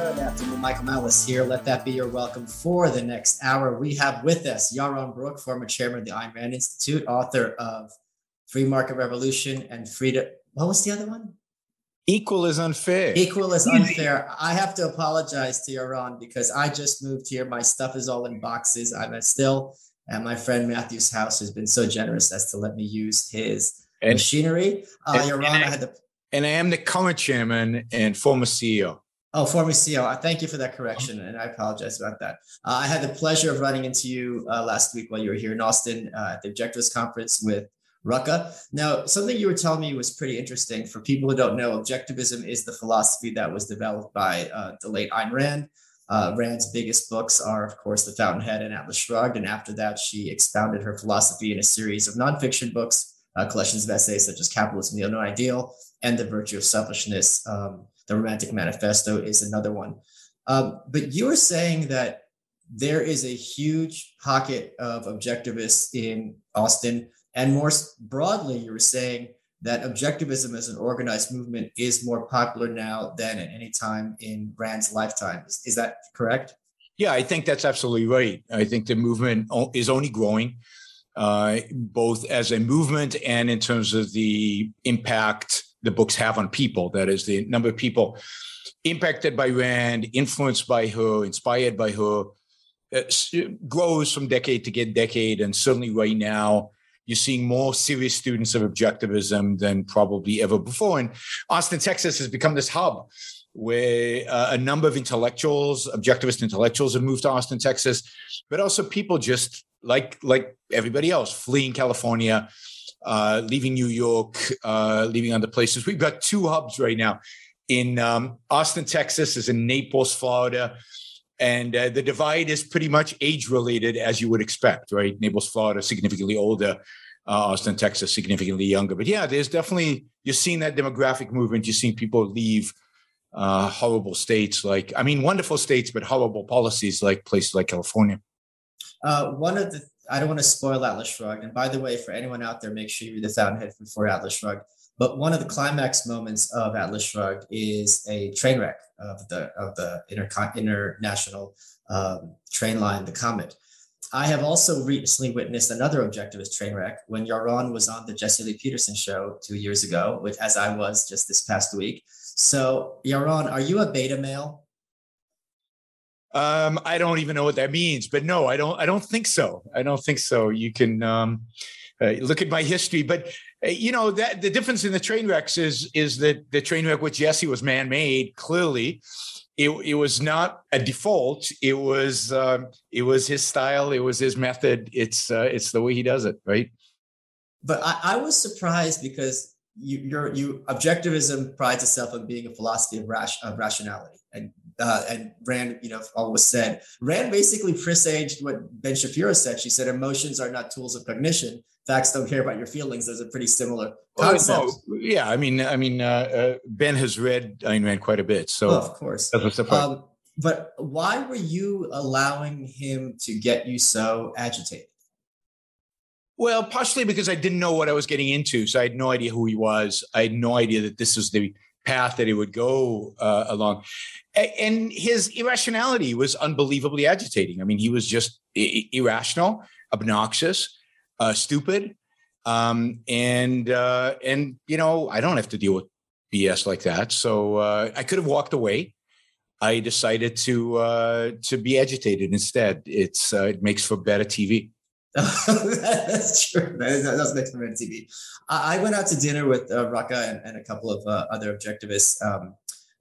Good afternoon, Michael Malice here. Let that be your welcome for the next hour. We have with us Yaron Brook, former chairman of the Ayn Rand Institute, author of Free Market Revolution and Freedom. What was the other one? Equal is unfair. Equal is unfair. I have to apologize to Yaron because I just moved here. My stuff is all in boxes. I'm still at my friend Matthew's house, who's been so generous as to let me use his and, machinery. Uh, and, Yaron, and I, I had the. And I am the current chairman and former CEO. Oh, former CEO. Thank you for that correction, and I apologize about that. Uh, I had the pleasure of running into you uh, last week while you were here in Austin uh, at the Objectivist Conference with Rucka. Now, something you were telling me was pretty interesting. For people who don't know, Objectivism is the philosophy that was developed by uh, the late Ayn Rand. Uh, Rand's biggest books are, of course, The Fountainhead and Atlas Shrugged. And after that, she expounded her philosophy in a series of nonfiction books, uh, collections of essays such as Capitalism, the Unknown Ideal, and The Virtue of Selfishness. Um, the Romantic Manifesto is another one. Um, but you were saying that there is a huge pocket of objectivists in Austin. And more broadly, you were saying that objectivism as an organized movement is more popular now than at any time in Rand's lifetime. Is, is that correct? Yeah, I think that's absolutely right. I think the movement is only growing, uh, both as a movement and in terms of the impact the books have on people. That is the number of people impacted by Rand, influenced by her, inspired by her, uh, grows from decade to get decade. And certainly right now, you're seeing more serious students of objectivism than probably ever before. And Austin, Texas has become this hub where uh, a number of intellectuals, objectivist intellectuals, have moved to Austin, Texas, but also people just like like everybody else fleeing California, uh, leaving New York, uh, leaving other places. We've got two hubs right now in um, Austin, Texas, is in Naples, Florida. And uh, the divide is pretty much age related, as you would expect, right? Naples, Florida, significantly older. Uh, Austin, Texas, significantly younger. But yeah, there's definitely, you're seeing that demographic movement. You're seeing people leave uh, horrible states like, I mean, wonderful states, but horrible policies like places like California. Uh, one of the I don't want to spoil Atlas Shrugged. And by the way, for anyone out there, make sure you read The Fountainhead before Atlas Shrugged. But one of the climax moments of Atlas Shrugged is a train wreck of the of the inter- international um, train line, the Comet. I have also recently witnessed another objectivist train wreck when Yaron was on the Jesse Lee Peterson show two years ago, which as I was just this past week. So Yaron, are you a beta male? Um, I don't even know what that means, but no, I don't. I don't think so. I don't think so. You can um, uh, look at my history, but uh, you know that the difference in the train wrecks is is that the train wreck with Jesse was man made. Clearly, it, it was not a default. It was uh, it was his style. It was his method. It's uh, it's the way he does it, right? But I, I was surprised because you, you objectivism prides itself on being a philosophy of, rash, of rationality, uh, and Rand, you know, always said. Rand basically presaged what Ben Shapiro said. She said, "Emotions are not tools of cognition. Facts don't care about your feelings." There's a pretty similar concept. Yeah, I mean, I mean, uh, uh, Ben has read Ayn Rand quite a bit, so oh, of course. That's what's the. Um, but why were you allowing him to get you so agitated? Well, partially because I didn't know what I was getting into, so I had no idea who he was. I had no idea that this was the path that he would go uh, along. And his irrationality was unbelievably agitating. I mean, he was just irrational, obnoxious, uh, stupid, um, and uh, and you know, I don't have to deal with BS like that. So uh, I could have walked away. I decided to uh, to be agitated instead. It's uh, it makes for better TV. That's true. That, is, that does make for better TV. I went out to dinner with uh, Rucka and, and, a couple of uh, other objectivists um,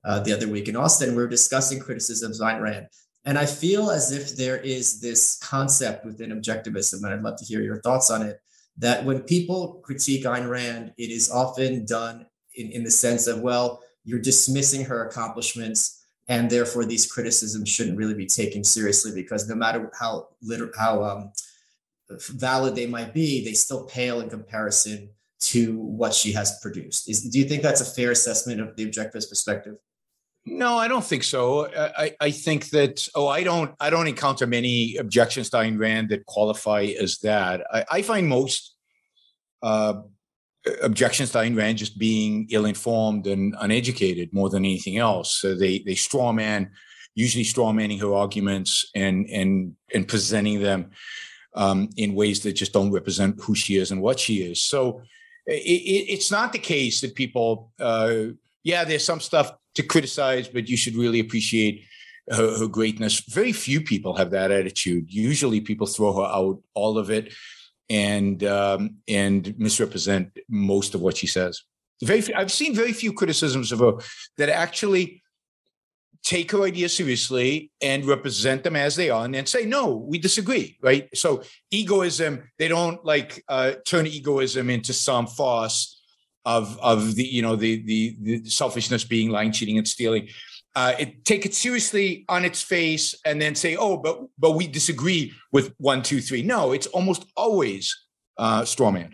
uh, the other week in Austin. We were discussing criticisms of Ayn Rand. And I feel as if there is this concept within objectivism, and I'd love to hear your thoughts on it, that when people critique Ayn Rand, it is often done in, in the sense of, well, you're dismissing her accomplishments, and therefore these criticisms shouldn't really be taken seriously because no matter how liter- how um, valid they might be, they still pale in comparison to what she has produced. Is, do you think that's a fair assessment of the objectivist perspective? No, I don't think so. I, I think that oh, I don't I don't encounter many objections to Ayn Rand that qualify as that. I, I find most uh, objections to Ayn Rand just being ill-informed and uneducated more than anything else. So they they straw man, usually straw manning her arguments and and and presenting them um, in ways that just don't represent who she is and what she is. So it, it, it's not the case that people, uh, yeah, there's some stuff to criticize, but you should really appreciate her, her, greatness. Very few people have that attitude. Usually, people throw her out all of it and um, and misrepresent most of what she says. Very, I've seen very few criticisms of her that actually take her ideas seriously and represent them as they are and then say no we disagree right? So egoism they don't like uh, turn egoism into some farce of of the you know the the, the selfishness being lying cheating and stealing. Uh, it, take it seriously on its face and then say oh but but we disagree with one two three. No it's almost always uh, strawman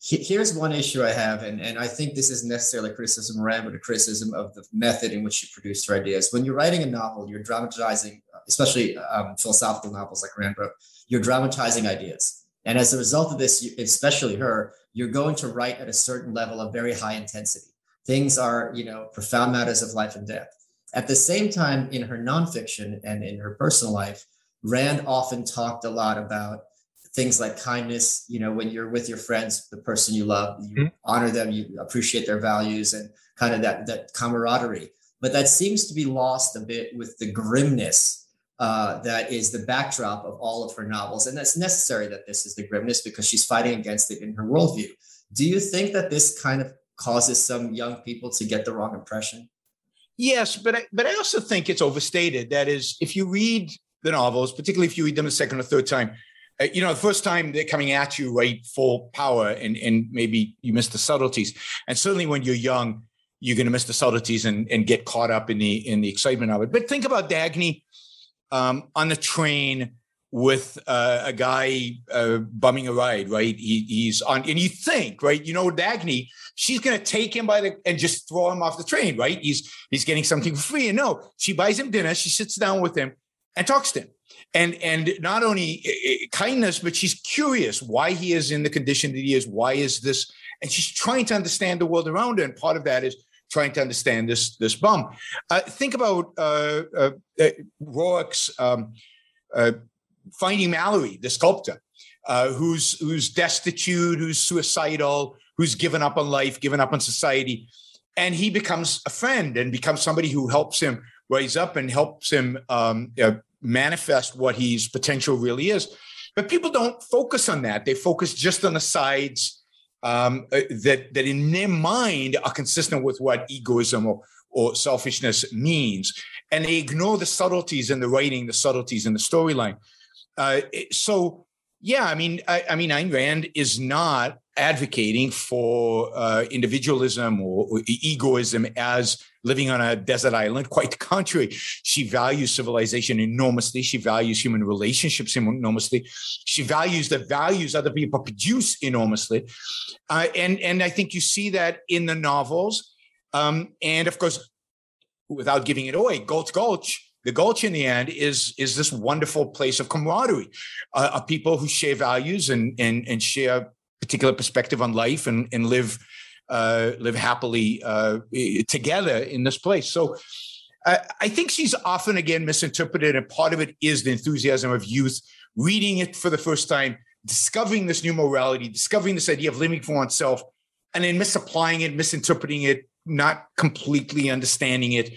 here's one issue I have, and, and I think this is necessarily criticism of but a criticism of the method in which you produce your ideas. When you're writing a novel, you're dramatizing, especially um, philosophical novels like Rand wrote, you're dramatizing ideas. And as a result of this, especially her, you're going to write at a certain level of very high intensity. Things are, you know, profound matters of life and death. At the same time, in her nonfiction and in her personal life, Rand often talked a lot about things like kindness you know when you're with your friends the person you love you mm-hmm. honor them you appreciate their values and kind of that that camaraderie. But that seems to be lost a bit with the grimness uh, that is the backdrop of all of her novels. And that's necessary that this is the grimness because she's fighting against it in her worldview. Do you think that this kind of causes some young people to get the wrong impression? Yes but I, but i also think it's overstated. That is if you read the novels particularly if you read them a second or third time you know, the first time they're coming at you, right, full power, and and maybe you miss the subtleties. And certainly when you're young, you're going to miss the subtleties and and get caught up in the in the excitement of it. But think about Dagny um, on the train with uh, a guy uh, bumming a ride, right? He, he's on, and you think, right? You know, Dagny, she's going to take him by the and just throw him off the train, right? He's he's getting something for free, and no, she buys him dinner, she sits down with him and talks to him and and not only eh, eh, kindness but she's curious why he is in the condition that he is why is this? And she's trying to understand the world around her and part of that is trying to understand this this bum. Uh, think about uh, uh, uh um, uh, finding mallory the sculptor uh, who's who's destitute who's suicidal who's given up on life given up on society. And he becomes a friend and becomes somebody who helps him rise up and helps him um, manifest what his potential really is. But people don't focus on that. They focus just on the sides um, uh, that that in their mind are consistent with what egoism or, or selfishness means, and they ignore the subtleties in the writing, the subtleties in the storyline. Uh, so, yeah, I mean, I, I mean, Ayn Rand is not advocating for uh, individualism or, or, egoism as living on a desert island. Quite the contrary, she values civilization enormously. She values human relationships enormously. She values the values other people produce enormously, uh, and and I think you see that in the novels. Um, and of course, without giving it away, Gulch Gulch the Gulch in the end is is this wonderful place of camaraderie uh, of people who share values and and and share particular perspective on life and and live uh, live happily uh, together in this place. So. I think she's often again misinterpreted, and part of it is the enthusiasm of youth reading it for the first time, discovering this new morality, discovering this idea of living for oneself, and then misapplying it, misinterpreting it, not completely understanding it,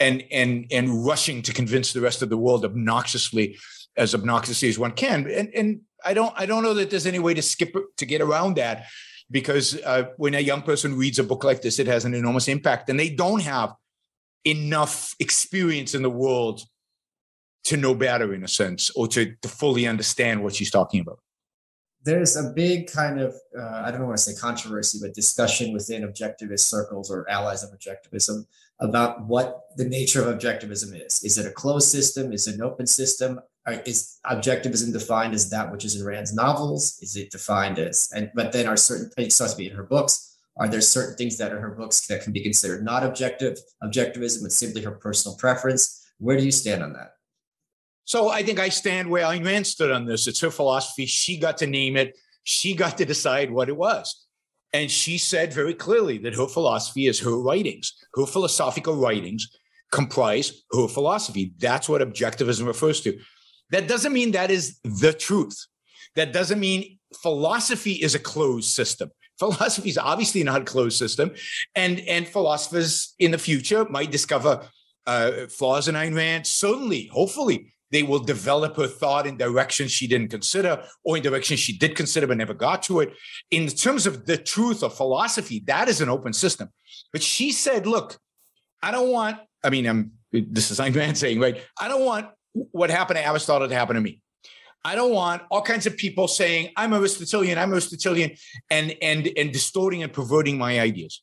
and and and rushing to convince the rest of the world obnoxiously as obnoxiously as one can and and i don't i don't know that there's any way to skip to get around that because uh, when a young person reads a book like this it has an enormous impact and they don't have enough experience in the world to know better in a sense or to, to fully understand what she's talking about there's a big kind of uh, I don't want to say controversy, but discussion within objectivist circles or allies of objectivism about what the nature of objectivism is. Is it a closed system? Is it an open system? Is objectivism defined as that which is in Rand's novels? Is it defined as and but then are certain supposed to be in her books? Are there certain things that are her books that can be considered not objective objectivism? It's simply her personal preference. Where do you stand on that? So I think I stand where Ayn Rand stood on this. It's her philosophy. She got to name it. She got to decide what it was. And she said very clearly that her philosophy is her writings. Her philosophical writings comprise her philosophy. That's what objectivism refers to. That doesn't mean that is the truth. That doesn't mean philosophy is a closed system. Philosophy is obviously not a closed system. And, and philosophers in the future might discover uh, flaws in Ayn Rand. Certainly, hopefully, they will develop her thought in directions she didn't consider or in directions she did consider but never got to it. In terms of the truth of philosophy, that is an open system. But she said, look, I don't want, I mean, I'm this is Ayn Rand saying, right? I don't want what happened to Aristotle to happen to me. I don't want all kinds of people saying I'm Aristotelian, I'm Aristotelian, and and and distorting and perverting my ideas.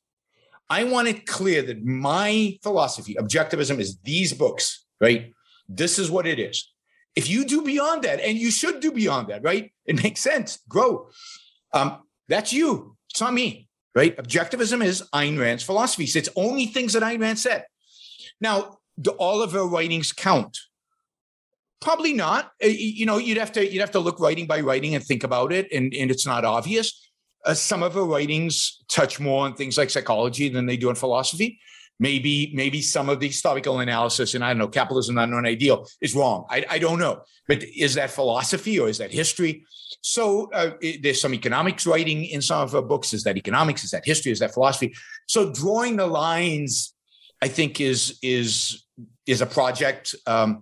I want it clear that my philosophy, objectivism, is these books, right? This is what it is. If you do beyond that, and you should do beyond that, right? It makes sense. Grow. Um, that's you. It's not me, right? Objectivism is Ayn Rand's philosophy. It's only things that Ayn Rand said. Now, do all of her writings count? Probably not. Uh, you know, you'd have to you'd have to look writing by writing and think about it, and, and it's not obvious. Uh, some of her writings touch more on things like psychology than they do on philosophy. Maybe maybe some of the historical analysis and i don't know capitalism not an ideal is wrong. I, I don't know. But is that philosophy or is that history? So uh, it, there's some economics writing in some of her books. Is that economics? Is that history? Is that philosophy? So drawing the lines i think is is is a project. Um,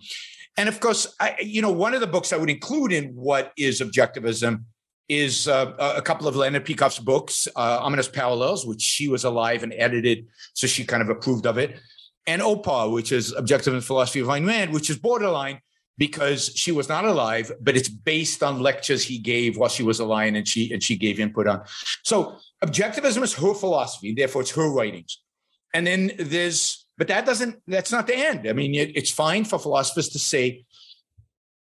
and of course I, you know one of the books i would include in what is objectivism is uh, a couple of Leonard Peikoff's books, uh, Ominous Parallels, which she was alive and edited, so she kind of approved of it, and Opar, which is Objective and Philosophy of Ayn Rand, which is borderline because she was not alive, but it's based on lectures he gave while she was alive, and she and she gave input on. So objectivism is her philosophy, and therefore it's her writings. And then there's, but that doesn't, that's not the end. I mean, it, it's fine for philosophers to say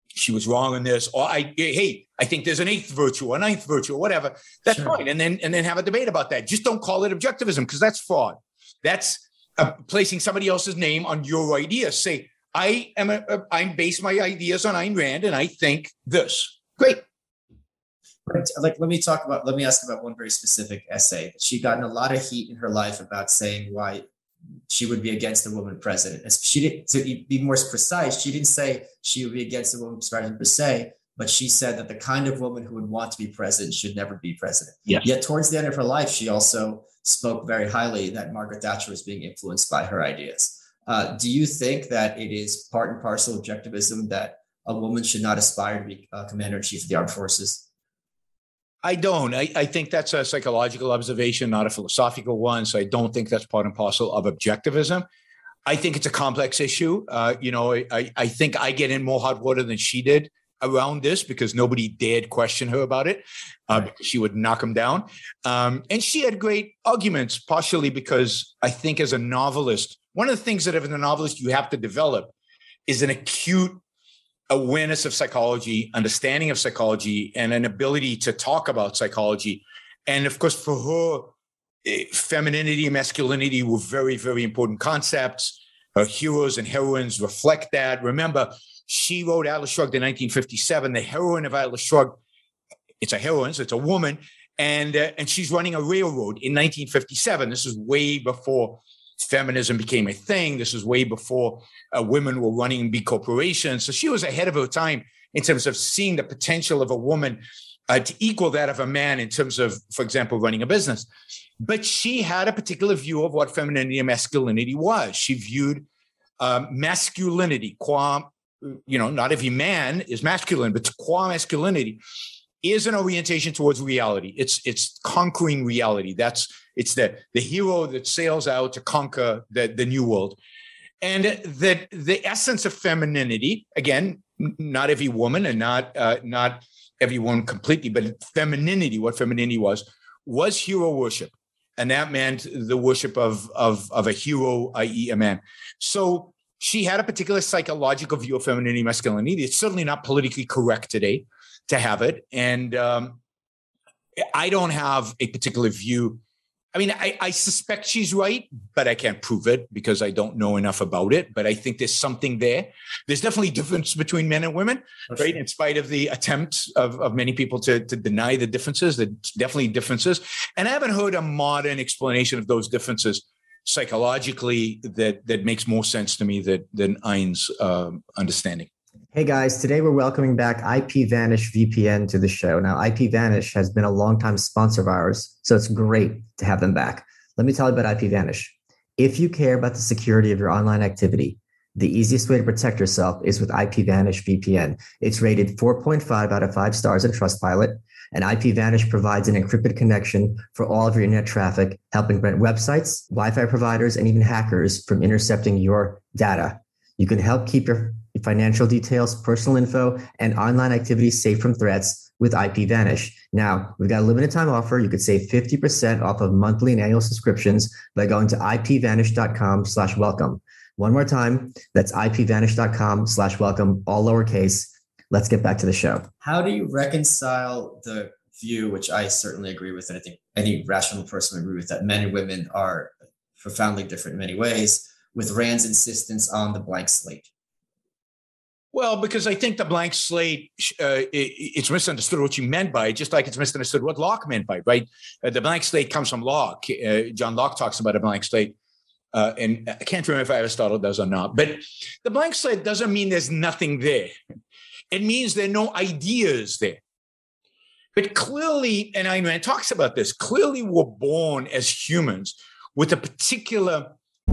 she was wrong in this, or I hey, I think there's an eighth virtue, or ninth virtue, or whatever. That's sure. fine, and then and then have a debate about that. Just don't call it objectivism because that's fraud. That's uh, placing somebody else's name on your idea. Say I am a, a I'm base my ideas on Ayn Rand, and I think this. Great. Like, let me talk about. Let me ask about one very specific essay. She gotten a lot of heat in her life about saying why she would be against a woman president. She didn't, to be more precise, she didn't say she would be against a woman president per se, but she said that the kind of woman who would want to be president should never be president. Yet towards the end of her life, she also spoke very highly that Margaret Thatcher was being influenced by her ideas. Uh, do you think that it is part and parcel objectivism that a woman should not aspire to be uh, commander in chief of the armed forces? I don't. I, I, think that's a psychological observation, not a philosophical one. So I don't think that's part and parcel of objectivism. I think it's a complex issue. Uh, you know, I, I think I get in more hot water than she did around this because nobody dared question her about it. Uh, because she would knock them down. Um, and she had great arguments, partially because I think as a novelist, one of the things that as a novelist you have to develop is an acute awareness of psychology, understanding of psychology, and an ability to talk about psychology. And of course, for her, eh, femininity and masculinity were very, very important concepts. Her heroes and heroines reflect that. Remember, she wrote Atlas Shrugged in 1957. The heroine of Atlas Shrugged, it's a heroine, so it's a woman, and uh, and she's running a railroad in 1957. This is way before feminism became a thing. This is way before uh, women were running big corporations. So she was ahead of her time in terms of seeing the potential of a woman uh, to equal that of a man in terms of, for example, running a business. But she had a particular view of what femininity and masculinity was. She viewed um, masculinity, qua, you know, not every man is masculine, but qua masculinity is an orientation towards reality. It's it's conquering reality. That's it's the the hero that sails out to conquer the, the new world. And that the essence of femininity, again, not every woman and not uh, not everyone completely, but femininity, what femininity was, was hero worship. And that meant the worship of, of, of a hero, i.e., a man. So she had a particular psychological view of femininity, masculinity. It's certainly not politically correct today to have it. And um, I don't have a particular view I mean, I, I, suspect she's right, but I can't prove it because I don't know enough about it. But I think there's something there. There's definitely difference between men and women, right? In spite of the attempts of, of many people to, to deny the differences, there's definitely differences. And I haven't heard a modern explanation of those differences psychologically that that makes more sense to me that, than Ayn's um, understanding. Hey guys, today we're welcoming back IPVanish VPN to the show. Now, IPVanish has been a longtime sponsor of ours, so it's great to have them back. Let me tell you about IPVanish. If you care about the security of your online activity, the easiest way to protect yourself is with IPVanish VPN. It's rated 4.5 out of 5 stars in Trustpilot, and IPVanish provides an encrypted connection for all of your internet traffic, helping prevent websites, Wi Fi providers, and even hackers from intercepting your data. You can help keep your financial details, personal info, and online activities safe from threats with IPVanish. Now, we've got a limited time offer. You could save 50% off of monthly and annual subscriptions by going to ipvanish.com slash welcome. One more time, that's ipvanish.com slash welcome, all lowercase. Let's get back to the show. How do you reconcile the view, which I certainly agree with, and I think any rational person would agree with, that men and women are profoundly different in many ways, with Rand's insistence on the blank slate? Well, because I think the blank slate, uh, it, it's misunderstood what you meant by it, just like it's misunderstood what Locke meant by it, right? Uh, the blank slate comes from Locke. Uh, John Locke talks about a blank slate. Uh, and I can't remember if Aristotle does or not, but the blank slate doesn't mean there's nothing there. It means there are no ideas there. But clearly, and Ayn talks about this, clearly we're born as humans with a particular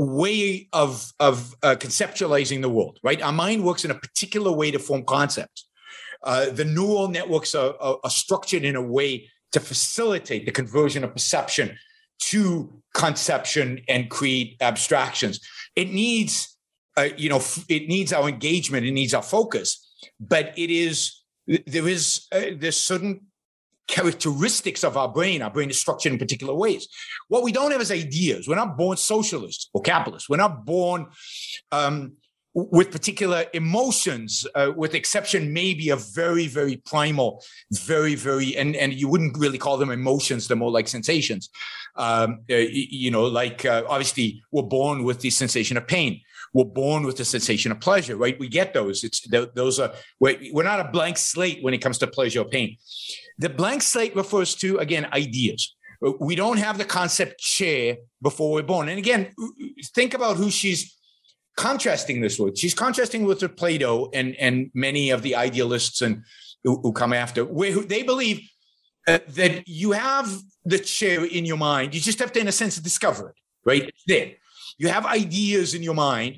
way of of uh, conceptualizing the world, right? Our mind works in a particular way to form concepts. Uh, the neural networks are, are, are, structured in a way to facilitate the conversion of perception to conception and create abstractions. It needs, uh, you know, it needs our engagement. It needs our focus. But it is there is uh, certain characteristics of our brain. Our brain is structured in particular ways. What we don't have is ideas. We're not born socialists or capitalists. We're not born um, with particular emotions, uh, with exception maybe of very, very primal, very, very, and, and you wouldn't really call them emotions, they're more like sensations. Um, uh, you know, like uh, obviously we're born with the sensation of pain. We're born with the sensation of pleasure, right? We get those. It's those are we're, not a blank slate when it comes to pleasure or pain. The blank slate refers to, again, ideas. We don't have the concept chair before we're born. And again, think about who she's contrasting this with. She's contrasting with Plato and and many of the idealists and who, who come after, where they believe uh, that you have the chair in your mind. You just have to, in a sense, discover it. Right? It's there. You have ideas in your mind,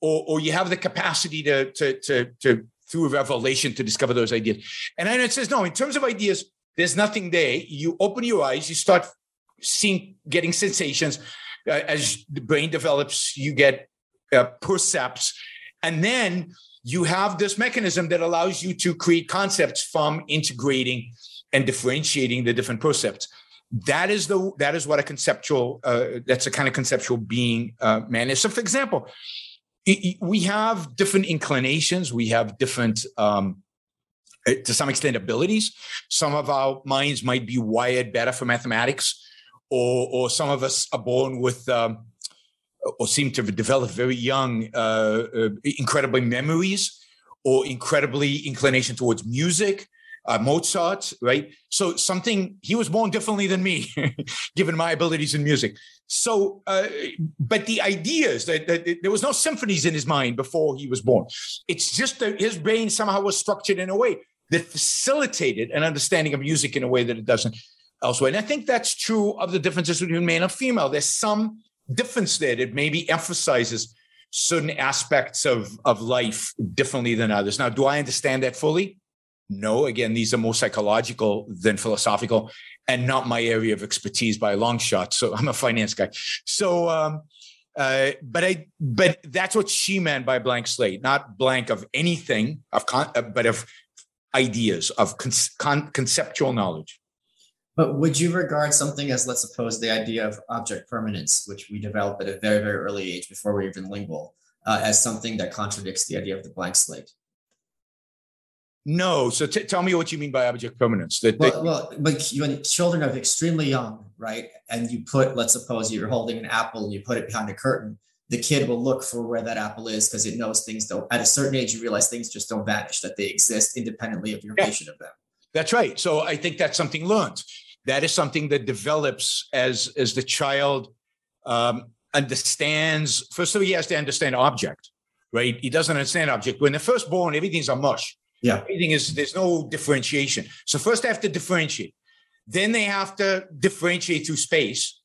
or or you have the capacity to to to to through revelation to discover those ideas. And then it says, no, in terms of ideas, there's nothing there. You open your eyes, you start seeing, getting sensations. Uh, as the brain develops, you get uh, percepts. And then you have this mechanism that allows you to create concepts from integrating and differentiating the different percepts. That is the that is what a conceptual uh, that's a kind of conceptual being uh, man is. So, for example, we have different inclinations. We have different um, uh, to some extent abilities. Some of our minds might be wired better for mathematics, or or some of us are born with um, or seem to have developed very young, uh, uh, incredibly memories or incredibly inclination towards music. Uh, Mozart, right? So something he was born differently than me, given my abilities in music. So, uh, but the ideas that, that, there was no symphonies in his mind before he was born. It's just that his brain somehow was structured in a way that facilitated an understanding of music in a way that it doesn't elsewhere. And I think that's true of the differences between male and female. There's some difference there that maybe emphasizes certain aspects of, of life differently than others. Now, do I understand that fully? No. Again, these are more psychological than philosophical and not my area of expertise by a long shot. So I'm a finance guy. So, um, uh, but I, but that's what she meant by blank slate, not blank of anything of, con, uh, but of ideas of con, con, conceptual knowledge. But would you regard something as, let's suppose, the idea of object permanence, which we develop at a very, very early age before we're even lingual, uh, as something that contradicts the idea of the blank slate? No. So t- tell me what you mean by object permanence. That, well, well, but when children are extremely young, right, and you put, let's suppose you're holding an apple and you put it behind a curtain, the kid will look for where that apple is because it knows things don't. At a certain age, you realize things just don't vanish; that they exist independently of your yeah. vision of them. That's right. So I think that's something learned that is something that develops as as the child um, understands. First of all, he has to understand object, right? He doesn't understand object. When they're first born, everything's a mush. Yeah, everything is there's no differentiation. So first they have to differentiate. Then they have to differentiate through space,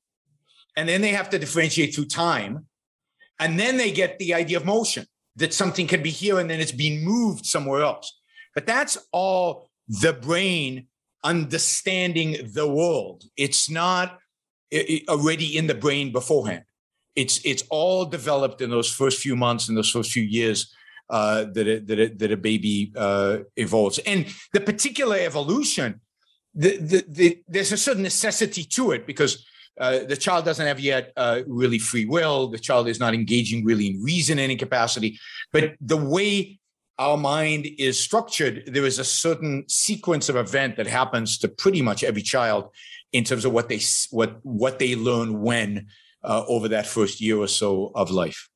and then they have to differentiate through time, and then they get the idea of motion that something can be here and then it's being moved somewhere else. But that's all the brain understanding the world. It's not already in the brain beforehand. It's it's all developed in those first few months and those first few years uh, that a, that a, that a baby uh, evolves. And the particular evolution, the, the, the, there's a certain necessity to it because uh, the child doesn't have yet uh, really free will. The child is not engaging really in reason any capacity. But the way our mind is structured, there is a certain sequence of event that happens to pretty much every child in terms of what they what what they learn when uh, over that first year or so of life.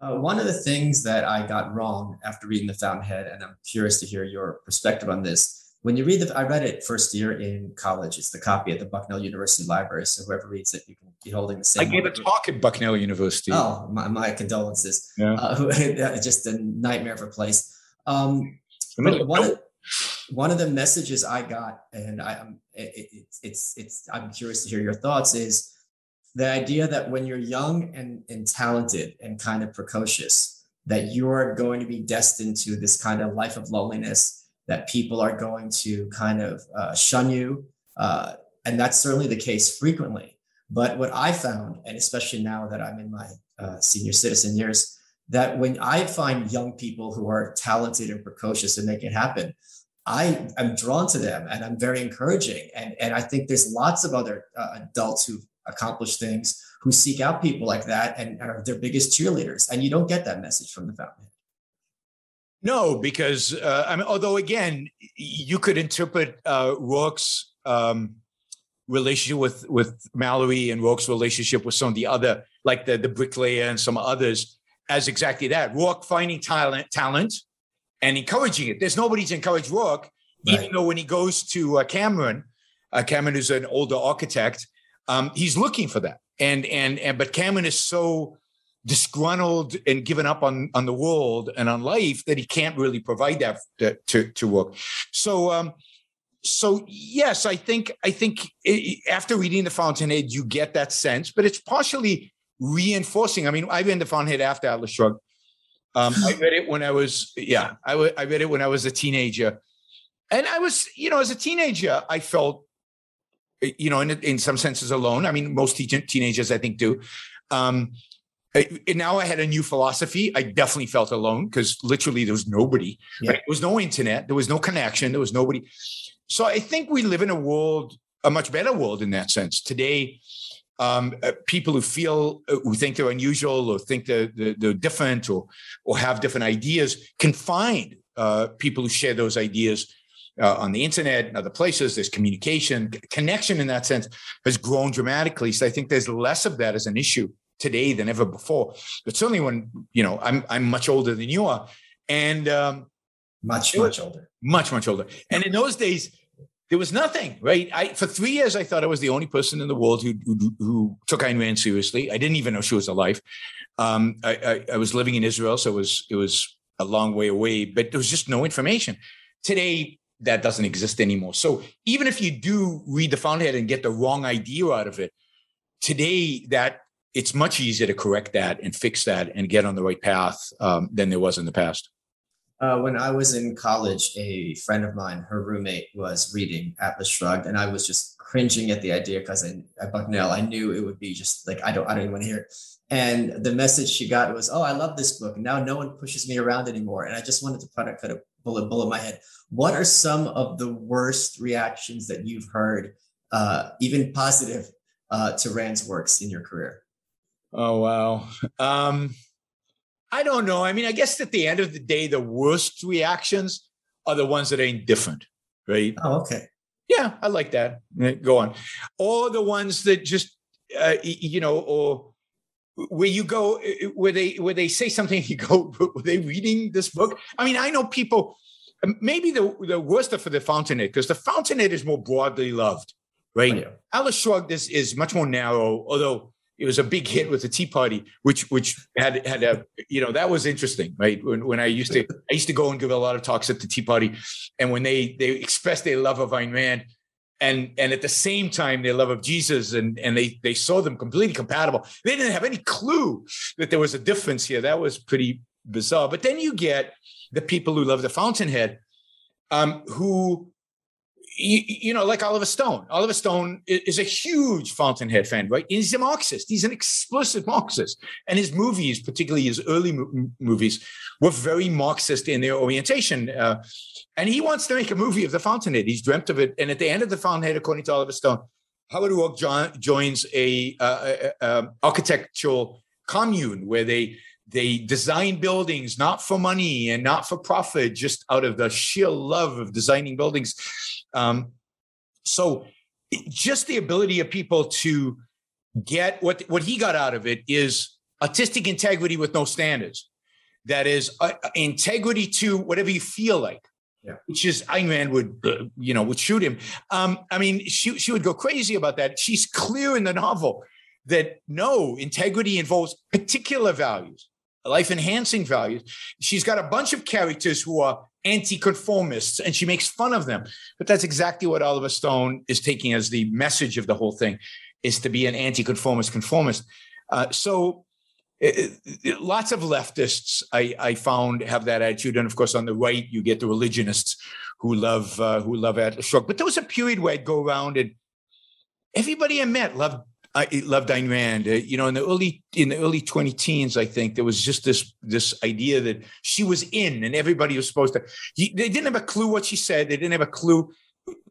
Uh, one of the things that I got wrong after reading The Fountainhead, and I'm curious to hear your perspective on this. When you read the, I read it first year in college. It's the copy at the Bucknell University Library. So whoever reads it, you can be holding the same. I gave a talk at Bucknell University. Oh, my, my condolences. Yeah. Uh, just a nightmare of a place. Um, one, of, one of the messages I got, and I, am it, it, it's it's I'm curious to hear your thoughts. Is the idea that when you're young and, and talented and kind of precocious, that you are going to be destined to this kind of life of loneliness that people are going to kind of uh, shun you. Uh, and that's certainly the case frequently. But what I found, and especially now that I'm in my uh, senior citizen years, that when I find young people who are talented and precocious and make it happen, I am drawn to them and I'm very encouraging. And, and I think there's lots of other uh, adults who've accomplished things who seek out people like that and are their biggest cheerleaders. And you don't get that message from the Fountainhead. No, because uh, I mean, although again, you could interpret uh, Roark's um, relationship with with Mallory and Roark's relationship with some of the other, like the the bricklayer and some others, as exactly that. Roark finding talent, talent, and encouraging it. There's nobody to encourage Roark, right. even though when he goes to uh, Cameron, uh, Cameron is an older architect, um, he's looking for that. And and and but Cameron is so disgruntled and given up on on the world and on life that he can't really provide that, that to to work. So um, so yes, I think I think it, after reading the Fountainhead, you get that sense, but it's partially reinforcing. I mean, I read the Fountainhead after Atlas Shrugged. Um, I read it when I was yeah, I, w- I read it when I was a teenager, and I was you know as a teenager I felt you know in in some senses alone. I mean, most te- teenagers I think do. Um, and now I had a new philosophy. I definitely felt alone because literally there was nobody. Yeah. Right? There was no internet. There was no connection. There was nobody. So I think we live in a world, a much better world in that sense. Today, um, uh, people who feel, uh, who think they're unusual or think they're, they're, they're different or, or have different ideas can find uh, people who share those ideas uh, on the internet and other places. There's communication, connection in that sense has grown dramatically. So I think there's less of that as an issue today than ever before. But certainly when, you know, I'm, I'm much older than you are. And um, much, much older. Much, much older. And in those days, there was nothing, right? I for three years I thought I was the only person in the world who who, who took Ayn Rand seriously. I didn't even know she was alive. Um, I, I, I, was living in Israel, so it was it was a long way away, but there was just no information. Today, that doesn't exist anymore. So even if you do read the Fountainhead and get the wrong idea out of it, today that it's much easier to correct that and fix that and get on the right path um, than there was in the past. Uh, when I was in college, a friend of mine, her roommate, was reading Atlas Shrugged, and I was just cringing at the idea because at Bucknell, I knew it would be just like I don't, I don't even want to hear it. And the message she got was, "Oh, I love this book, and now no one pushes me around anymore." And I just wanted to kind of cut a bullet bullet in my head. What are some of the worst reactions that you've heard, uh, even positive, uh, to Rand's works in your career? Oh wow. Um, I don't know. I mean, I guess at the end of the day, the worst reactions are the ones that ain't different, right? Oh, okay. Yeah, I like that. Go on. Or the ones that just, uh, you know, or where you go, where they where they say something, you go, were they reading this book? I mean, I know people. Maybe the the worst for the Fountainhead because the Fountainhead is more broadly loved, right? Yeah. Atlas Shrugged is is much more narrow, although it was a big hit with the Tea Party, which which had had a you know that was interesting, right? When, when I used to I used to go and give a lot of talks at the Tea Party, and when they they expressed their love of Ayn Rand, and and at the same time their love of Jesus, and and they they saw them completely compatible. They didn't have any clue that there was a difference here. That was pretty bizarre. But then you get the people who love the Fountainhead, um, who you, you, know, like Oliver Stone. Oliver Stone is a huge Fountainhead fan, right? He's a Marxist. He's an explicit Marxist. And his movies, particularly his early mo- movies, were very Marxist in their orientation. Uh, and he wants to make a movie of the Fountainhead. He's dreamt of it. And at the end of the Fountainhead, according to Oliver Stone, Howard Roark jo- joins a, uh, a, a architectural commune where they they design buildings not for money and not for profit, just out of the sheer love of designing buildings. Um, so, just the ability of people to get what what he got out of it is artistic integrity with no standards. That is uh, integrity to whatever you feel like. Yeah. Which is Ayn Rand would, uh, you know, would shoot him. Um, I mean, she she would go crazy about that. She's clear in the novel that no integrity involves particular values life enhancing values. She's got a bunch of characters who are anti-conformists and she makes fun of them. But that's exactly what Oliver Stone is taking as the message of the whole thing is to be an anti-conformist conformist. Uh, so it, it, lots of leftists I, I, found have that attitude. And of course, on the right, you get the religionists who love uh, who love Atlas Shrugged. But there was a period where I'd go around and everybody I met loved I loved Ayn Rand. Uh, you know, in the early in the early twenty teens, I think there was just this this idea that she was in, and everybody was supposed to. They didn't have a clue what she said. They didn't have a clue,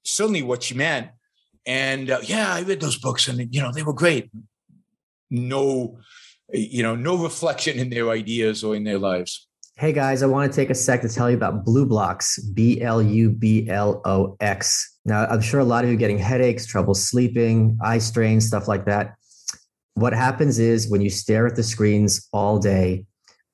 certainly what she meant. And uh, yeah, I read those books, and you know they were great. No, you know, no reflection in their ideas or in their lives. Hey guys, I want to take a sec to tell you about BluBlox, B L U B L O X. Now, I'm sure a lot of you are getting headaches, trouble sleeping, eye strain, stuff like that. What happens is when you stare at the screens all day,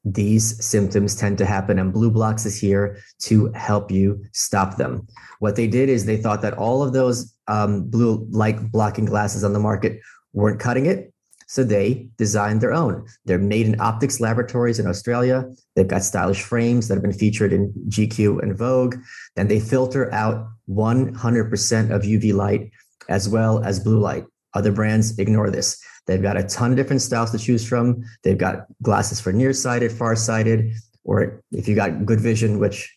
these symptoms tend to happen, and BluBlox is here to help you stop them. What they did is they thought that all of those um, blue light blocking glasses on the market weren't cutting it. So they designed their own. They're made in optics laboratories in Australia. They've got stylish frames that have been featured in GQ and Vogue. Then they filter out 100% of UV light as well as blue light. Other brands ignore this. They've got a ton of different styles to choose from. They've got glasses for nearsighted, farsighted, or if you got good vision, which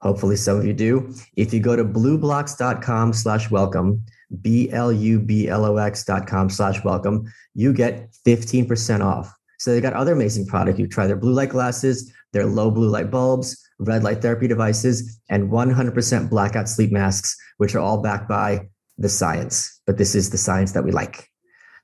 hopefully some of you do. If you go to blublox.com slash welcome, B-L-U-B-L-O-X dot com slash welcome, you get 15% off. So they got other amazing product. You try their blue light glasses, their low blue light bulbs, red light therapy devices, and 100% blackout sleep masks, which are all backed by the science. But this is the science that we like.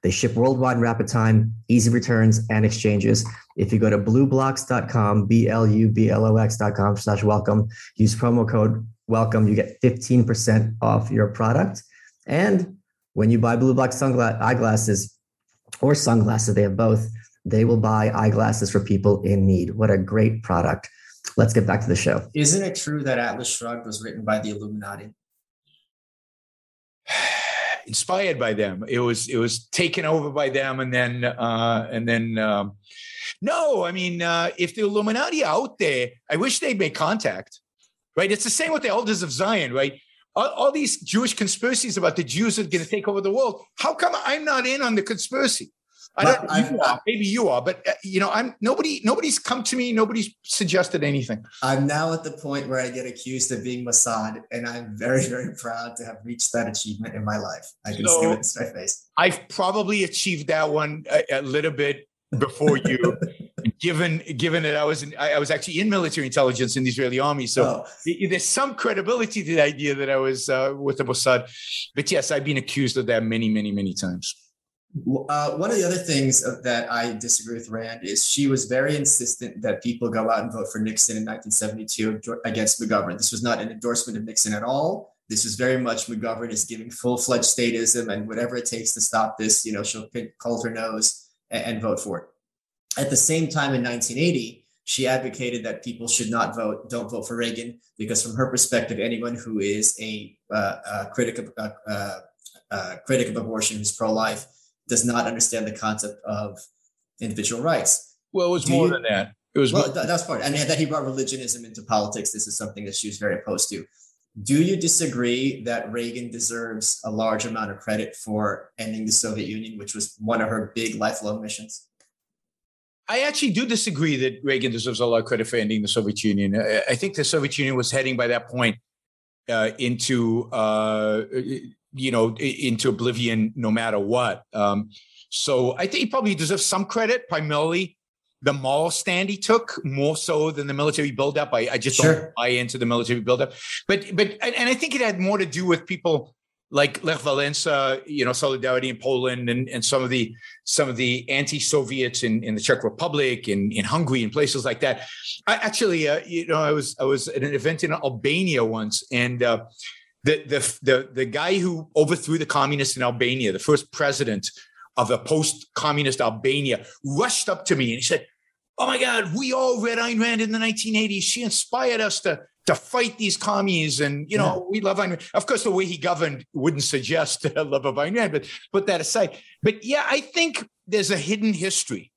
They ship worldwide in rapid time, easy returns and exchanges. If you go to blublox.com, B-L-U-B-L-O-X.com slash welcome, use promo code welcome, you get 15% off your product. And when you buy BluBlox sunglass eyeglasses or sunglasses, they have both, they will buy eyeglasses for people in need. What a great product. Let's get back to the show. Isn't it true that Atlas Shrugged was written by the Illuminati? inspired by them. It was it was taken over by them, and then uh, and then um, no, I mean, uh, if the Illuminati out there, I wish they'd make contact. Right, it's the same with the Elders of Zion. Right, all, all these Jewish conspiracies about the Jews are going to take over the world. How come I'm not in on the conspiracy? I don't. I, you are, maybe you are, but uh, you know, I'm nobody. Nobody's come to me. Nobody's suggested anything. I'm now at the point where I get accused of being Mossad, and I'm very, very proud to have reached that achievement in my life. I can so, see it in my face. I've probably achieved that one a, a little bit before you, given given that I was in, I, was actually in military intelligence in the Israeli army, so oh. there's some credibility to the idea that I was uh, with the Mossad. But yes, I've been accused of that many, many, many times. Uh, one of the other things that I disagree with Rand is she was very insistent that people go out and vote for Nixon in 1972 against McGovern. This was not an endorsement of Nixon at all. This was very much McGovern is giving full-fledged statism and whatever it takes to stop this, you know, she'll hold her nose and, and vote for it. At the same time, in 1980, she advocated that people should not vote, don't vote for Reagan, because from her perspective, anyone who is a, uh, a critic of uh, uh, uh critic of abortion, who's pro-life, does not understand the concept of individual rights. Well, it was Do more you, than that. It was well, more- that's part, and that he brought religionism into politics. This is something that she was very opposed to. Do you disagree that Reagan deserves a large amount of credit for ending the Soviet Union, which was one of her big lifelong missions? I actually do disagree that Reagan deserves a lot of credit for ending the Soviet Union. I think the Soviet Union was heading by that point uh, into uh, you know, into oblivion no matter what. Um, so I think he probably deserves some credit, primarily the moral stand he took more so than the military buildup. I, I just sure. don't buy into the military buildup. But but and I think it had more to do with people like Lech Walesa, you know, solidarity in Poland and, and some of the some of the anti-Soviets in, in the Czech Republic and in Hungary and places like that. I actually, uh, you know, I was I was at an event in Albania once, and uh, the, the, the, the guy who overthrew the communists in Albania, the first president of a post-communist Albania, rushed up to me and he said, Oh my God, we all read Ayn Rand in the 1980s. She inspired us to, to fight these commies. And, you know, yeah. we love Ayn Rand. Of course, the way he governed wouldn't suggest a love of Ayn Rand, but put that aside. But yeah, I think there's a hidden history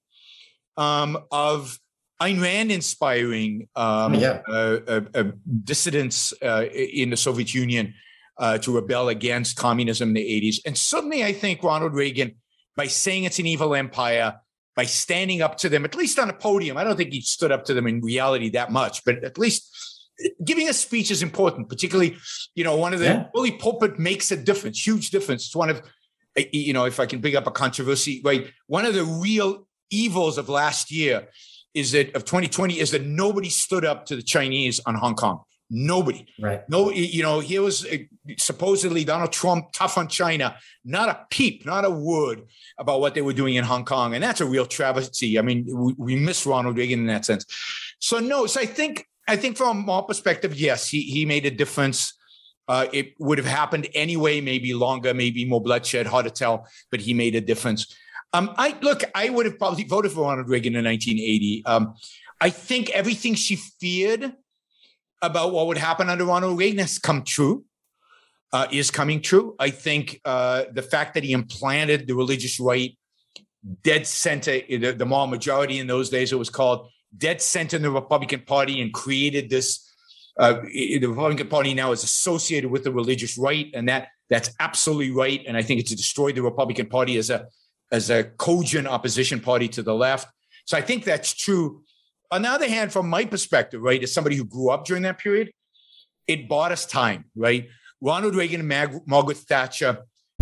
um, of Ayn Rand inspiring um, yeah. uh, uh, uh, dissidents uh, in the Soviet Union uh, to rebel against communism in the 80s. And suddenly, I think Ronald Reagan, by saying it's an evil empire, by standing up to them, at least on a podium, I don't think he stood up to them in reality that much, but at least giving a speech is important, particularly, you know, one of the yeah. bully pulpit makes a difference, huge difference. It's one of, you know, if I can bring up a controversy, right? One of the real evils of last year is that of 2020 is that nobody stood up to the Chinese on Hong Kong. Nobody. Right. No, you know, here was uh, supposedly Donald Trump tough on China. Not a peep, not a word about what they were doing in Hong Kong. And that's a real travesty. I mean, we, we miss Ronald Reagan in that sense. So no, so I think I think from our perspective, yes, he he made a difference. Uh, it would have happened anyway, maybe longer, maybe more bloodshed, hard to tell, but he made a difference. Um, I look, I would have probably voted for Ronald Reagan in 1980. Um, I think everything she feared about what would happen under Ronald Reagan has come true, uh, is coming true. I think uh, the fact that he implanted the religious right dead center, the, the Moral Majority in those days, it was called dead center in the Republican Party and created this. Uh, the Republican Party now is associated with the religious right, and that that's absolutely right. And I think it's destroyed the Republican Party as a as a cogent opposition party to the left. So I think that's true. On the other hand, from my perspective, right, as somebody who grew up during that period, it bought us time, right? Ronald Reagan and Mag- Margaret Thatcher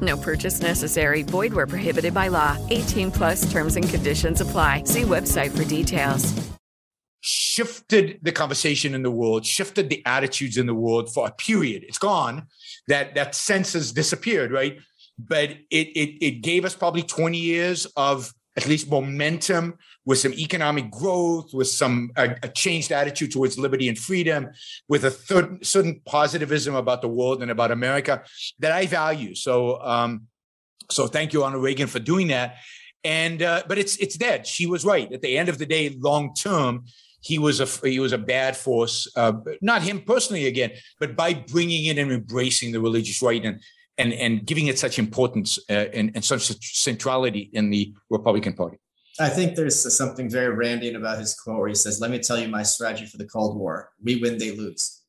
No purchase necessary. Void where prohibited by law. 18 plus terms and conditions apply. See website for details. Shifted the conversation in the world, shifted the attitudes in the world for a period. It's gone. That that sense has disappeared, right? But it it it gave us probably 20 years of at least momentum with some economic growth, with some a, a changed attitude towards liberty and freedom, with a third, certain positivism about the world and about America that I value. So, um, so thank you, Ronald Reagan, for doing that. And uh, but it's it's dead. She was right. At the end of the day, long term, he was a he was a bad force. Uh, not him personally again, but by bringing in and embracing the religious right and and and giving it such importance uh, and, and such centrality in the Republican Party. I think there's something very Randian about his quote where he says, "Let me tell you my strategy for the Cold War: we win, they lose."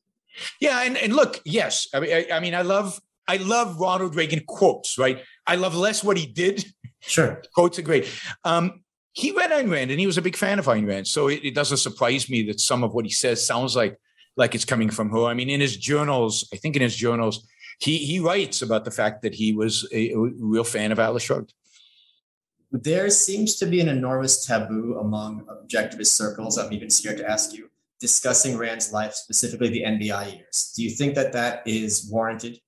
Yeah, and, and look, yes, I mean, I, I mean, I love I love Ronald Reagan quotes, right? I love less what he did. Sure, quotes are great. Um, he read Ayn Rand, and he was a big fan of Ayn Rand, so it, it doesn't surprise me that some of what he says sounds like like it's coming from her. I mean, in his journals, I think in his journals, he he writes about the fact that he was a, a real fan of Atlas Shrugged there seems to be an enormous taboo among objectivist circles. I'm even scared to ask you, discussing Rand's life, specifically the NBI years. Do you think that that is warranted?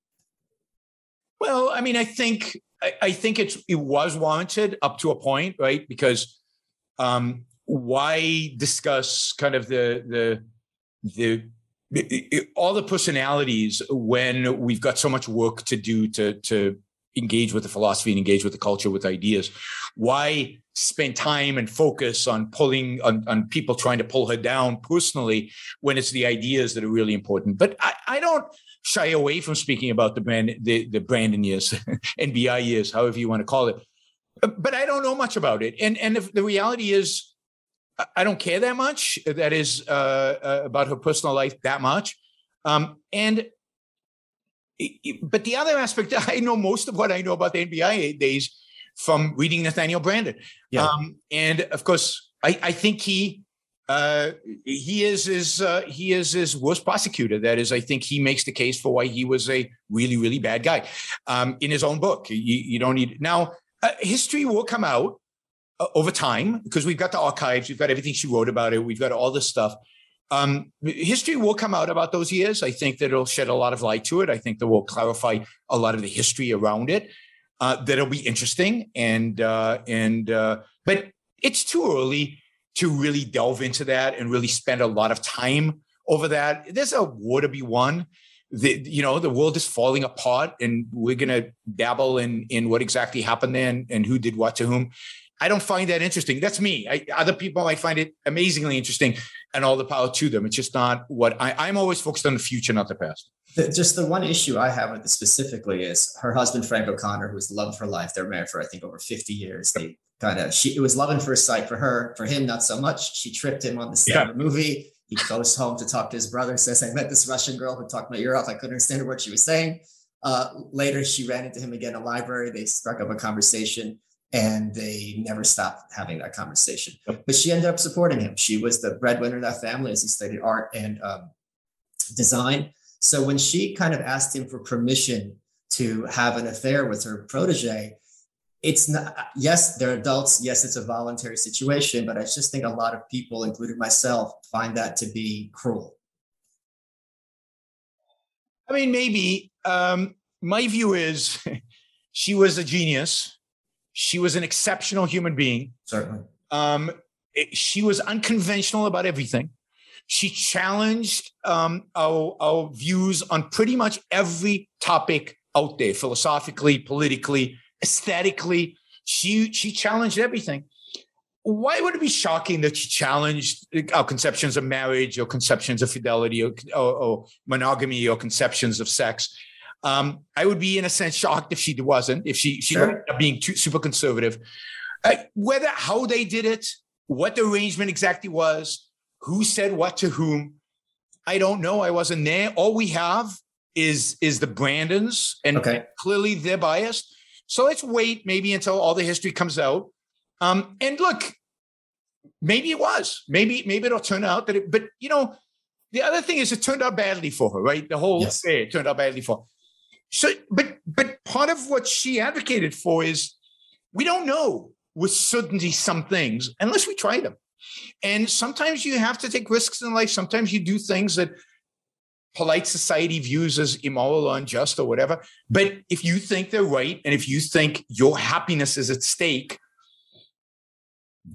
Well, I mean, I think I, I think it's it was warranted up to a point, right? Because um, why discuss kind of the the the all the personalities when we've got so much work to do to to engage with the philosophy and engage with the culture with ideas. Why spend time and focus on pulling on, on people trying to pull her down personally when it's the ideas that are really important? But i, I don't shy away from speaking about the brand the, the Branden years nbi years however you want to call it. But i don't know much about it. And and the reality is i don't care that much that is uh, uh, about her personal life that much. Um, and but the other aspect, I know most of what I know about the NBI days from reading Nathaniel Branden. Yeah. Um, and of course, I, I think he uh, he is his uh, he is his worst prosecutor. That is, I think he makes the case for why he was a really really bad guy um, in his own book. You, you don't need now. Uh, history will come out uh, over time because we've got the archives, we've got everything she wrote about it, we've got all this stuff. Um, history will come out about those years. I think that it'll shed a lot of light to it. I think that will clarify a lot of the history around it. Uh, that'll be interesting. And uh, and uh, but it's too early to really delve into that and really spend a lot of time over that. There's a war to be won. The, you know the world is falling apart, and we're gonna dabble in in what exactly happened then and who did what to whom. I don't find that interesting. That's me. I, other people might find it amazingly interesting, and all the power to them. It's just not what I, I'm always focused on the future, not the past. The, just the one issue I have with this specifically is her husband Frank O'Connor, who was the love of her life. They're married for I think over 50 years. They kind of she it was love at first sight for her. For him, not so much. She tripped him on the set yeah. of the movie. He goes home to talk to his brother. Says, "I met this Russian girl who talked my ear off. I couldn't understand what she was saying." Uh, later, she ran into him again in a library. They struck up a conversation and they never stopped having that conversation. But she ended up supporting him. She was the breadwinner of that family as he studied art and um, design. So when she kind of asked him for permission to have an affair with her protege, it's not, yes, they're adults. Yes, it's a voluntary situation, but I just think a lot of people, including myself, find that to be cruel. I mean, maybe. Um, my view is she was a genius. She was an exceptional human being. Certainly. Um, it, she was unconventional about everything. She challenged um, our, our views on pretty much every topic out there, philosophically, politically, aesthetically. She she challenged everything. Why would it be shocking that she challenged our conceptions of marriage or conceptions of fidelity or, or, or monogamy or conceptions of sex? Um, I would be in a sense shocked if she wasn't, if she she sure. being too, super conservative. Uh, whether how they did it, what the arrangement exactly was, who said what to whom, I don't know. I wasn't there. All we have is is the Brandens, and okay. clearly they're biased. So let's wait maybe until all the history comes out. Um, and look, maybe it was. Maybe maybe it'll turn out that it. But you know, the other thing is it turned out badly for her, right? The whole yes. affair turned out badly for. Her. So, but but part of what she advocated for is we don't know with certainty some things unless we try them. And sometimes you have to take risks in life. Sometimes you do things that polite society views as immoral or unjust or whatever. But if you think they're right and if you think your happiness is at stake,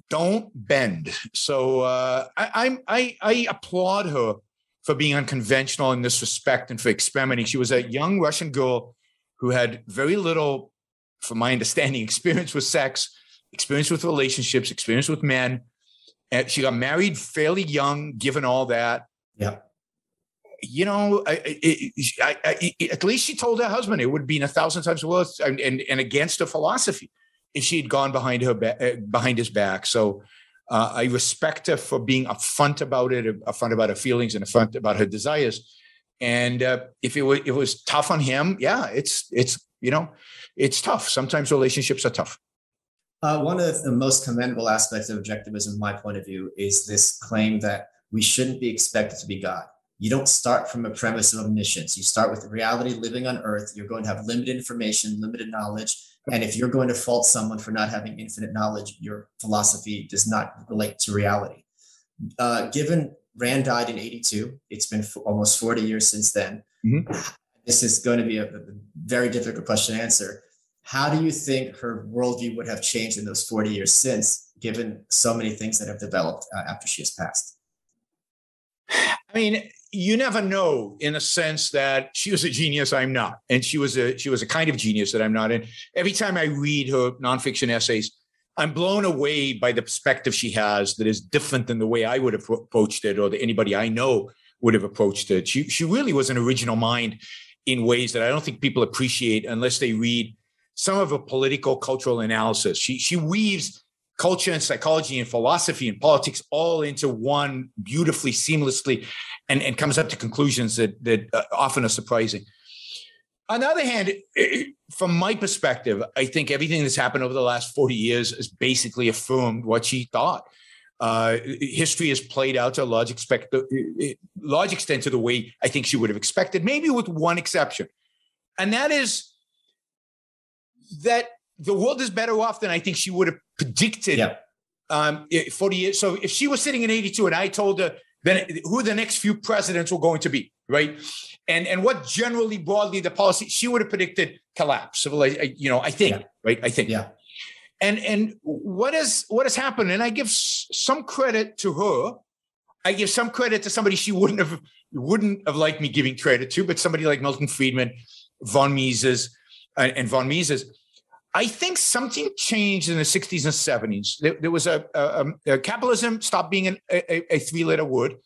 don't bend. So uh, I, I, I applaud her for being unconventional in this respect and for experimenting. She was a young Russian girl who had very little, from my understanding, experience with sex, experience with relationships, experience with men. And she got married fairly young, given all that. Yeah. You know, I, I, I, at least she told her husband it would have been a thousand times worse and, and, and against her philosophy if she had gone behind her uh, behind his back. So uh, I respect her for being upfront about it, upfront about her feelings, and upfront about her desires. And uh, if it was, it was tough on him, yeah, it's it's you know, it's tough. Sometimes relationships are tough. Uh, one of the most commendable aspects of objectivism, my point of view, is this claim that we shouldn't be expected to be God. You don't start from a premise of omniscience. You start with reality living on earth. You're going to have limited information, limited knowledge. And if you're going to fault someone for not having infinite knowledge, your philosophy does not relate to reality. Uh, given Rand died in 82, it's been f- almost 40 years since then. Mm-hmm. This is going to be a, a very difficult question to answer how do you think her worldview would have changed in those 40 years since, given so many things that have developed uh, after she has passed? I mean, you never know in a sense that she was a genius i'm not and she was a she was a kind of genius that i'm not and every time i read her nonfiction essays i'm blown away by the perspective she has that is different than the way i would have approached it or that anybody i know would have approached it she, she really was an original mind in ways that i don't think people appreciate unless they read some of her political cultural analysis. She she weaves culture and psychology and philosophy and politics all into one beautifully seamlessly and, and comes up to conclusions that that uh, often are surprising on the other hand from my perspective i think everything that's happened over the last 40 years has basically affirmed what she thought uh, history has played out to a large, expect, uh, large extent to the way i think she would have expected maybe with one exception and that is that the world is better off than I think she would have predicted yeah. um, 40 years. So if she was sitting in 82 and I told her then who the next few presidents were going to be, right? And and what generally broadly the policy, she would have predicted collapse. Like, you know, I think, yeah. right? I think. Yeah. And and what has what has happened? And I give some credit to her. I give some credit to somebody she wouldn't have wouldn't have liked me giving credit to, but somebody like Milton Friedman, von Mises, and, and von Mises I think something changed in the 60s and 70s. There, there was a, a, a, capitalism stopped being an, a, a three-letter word.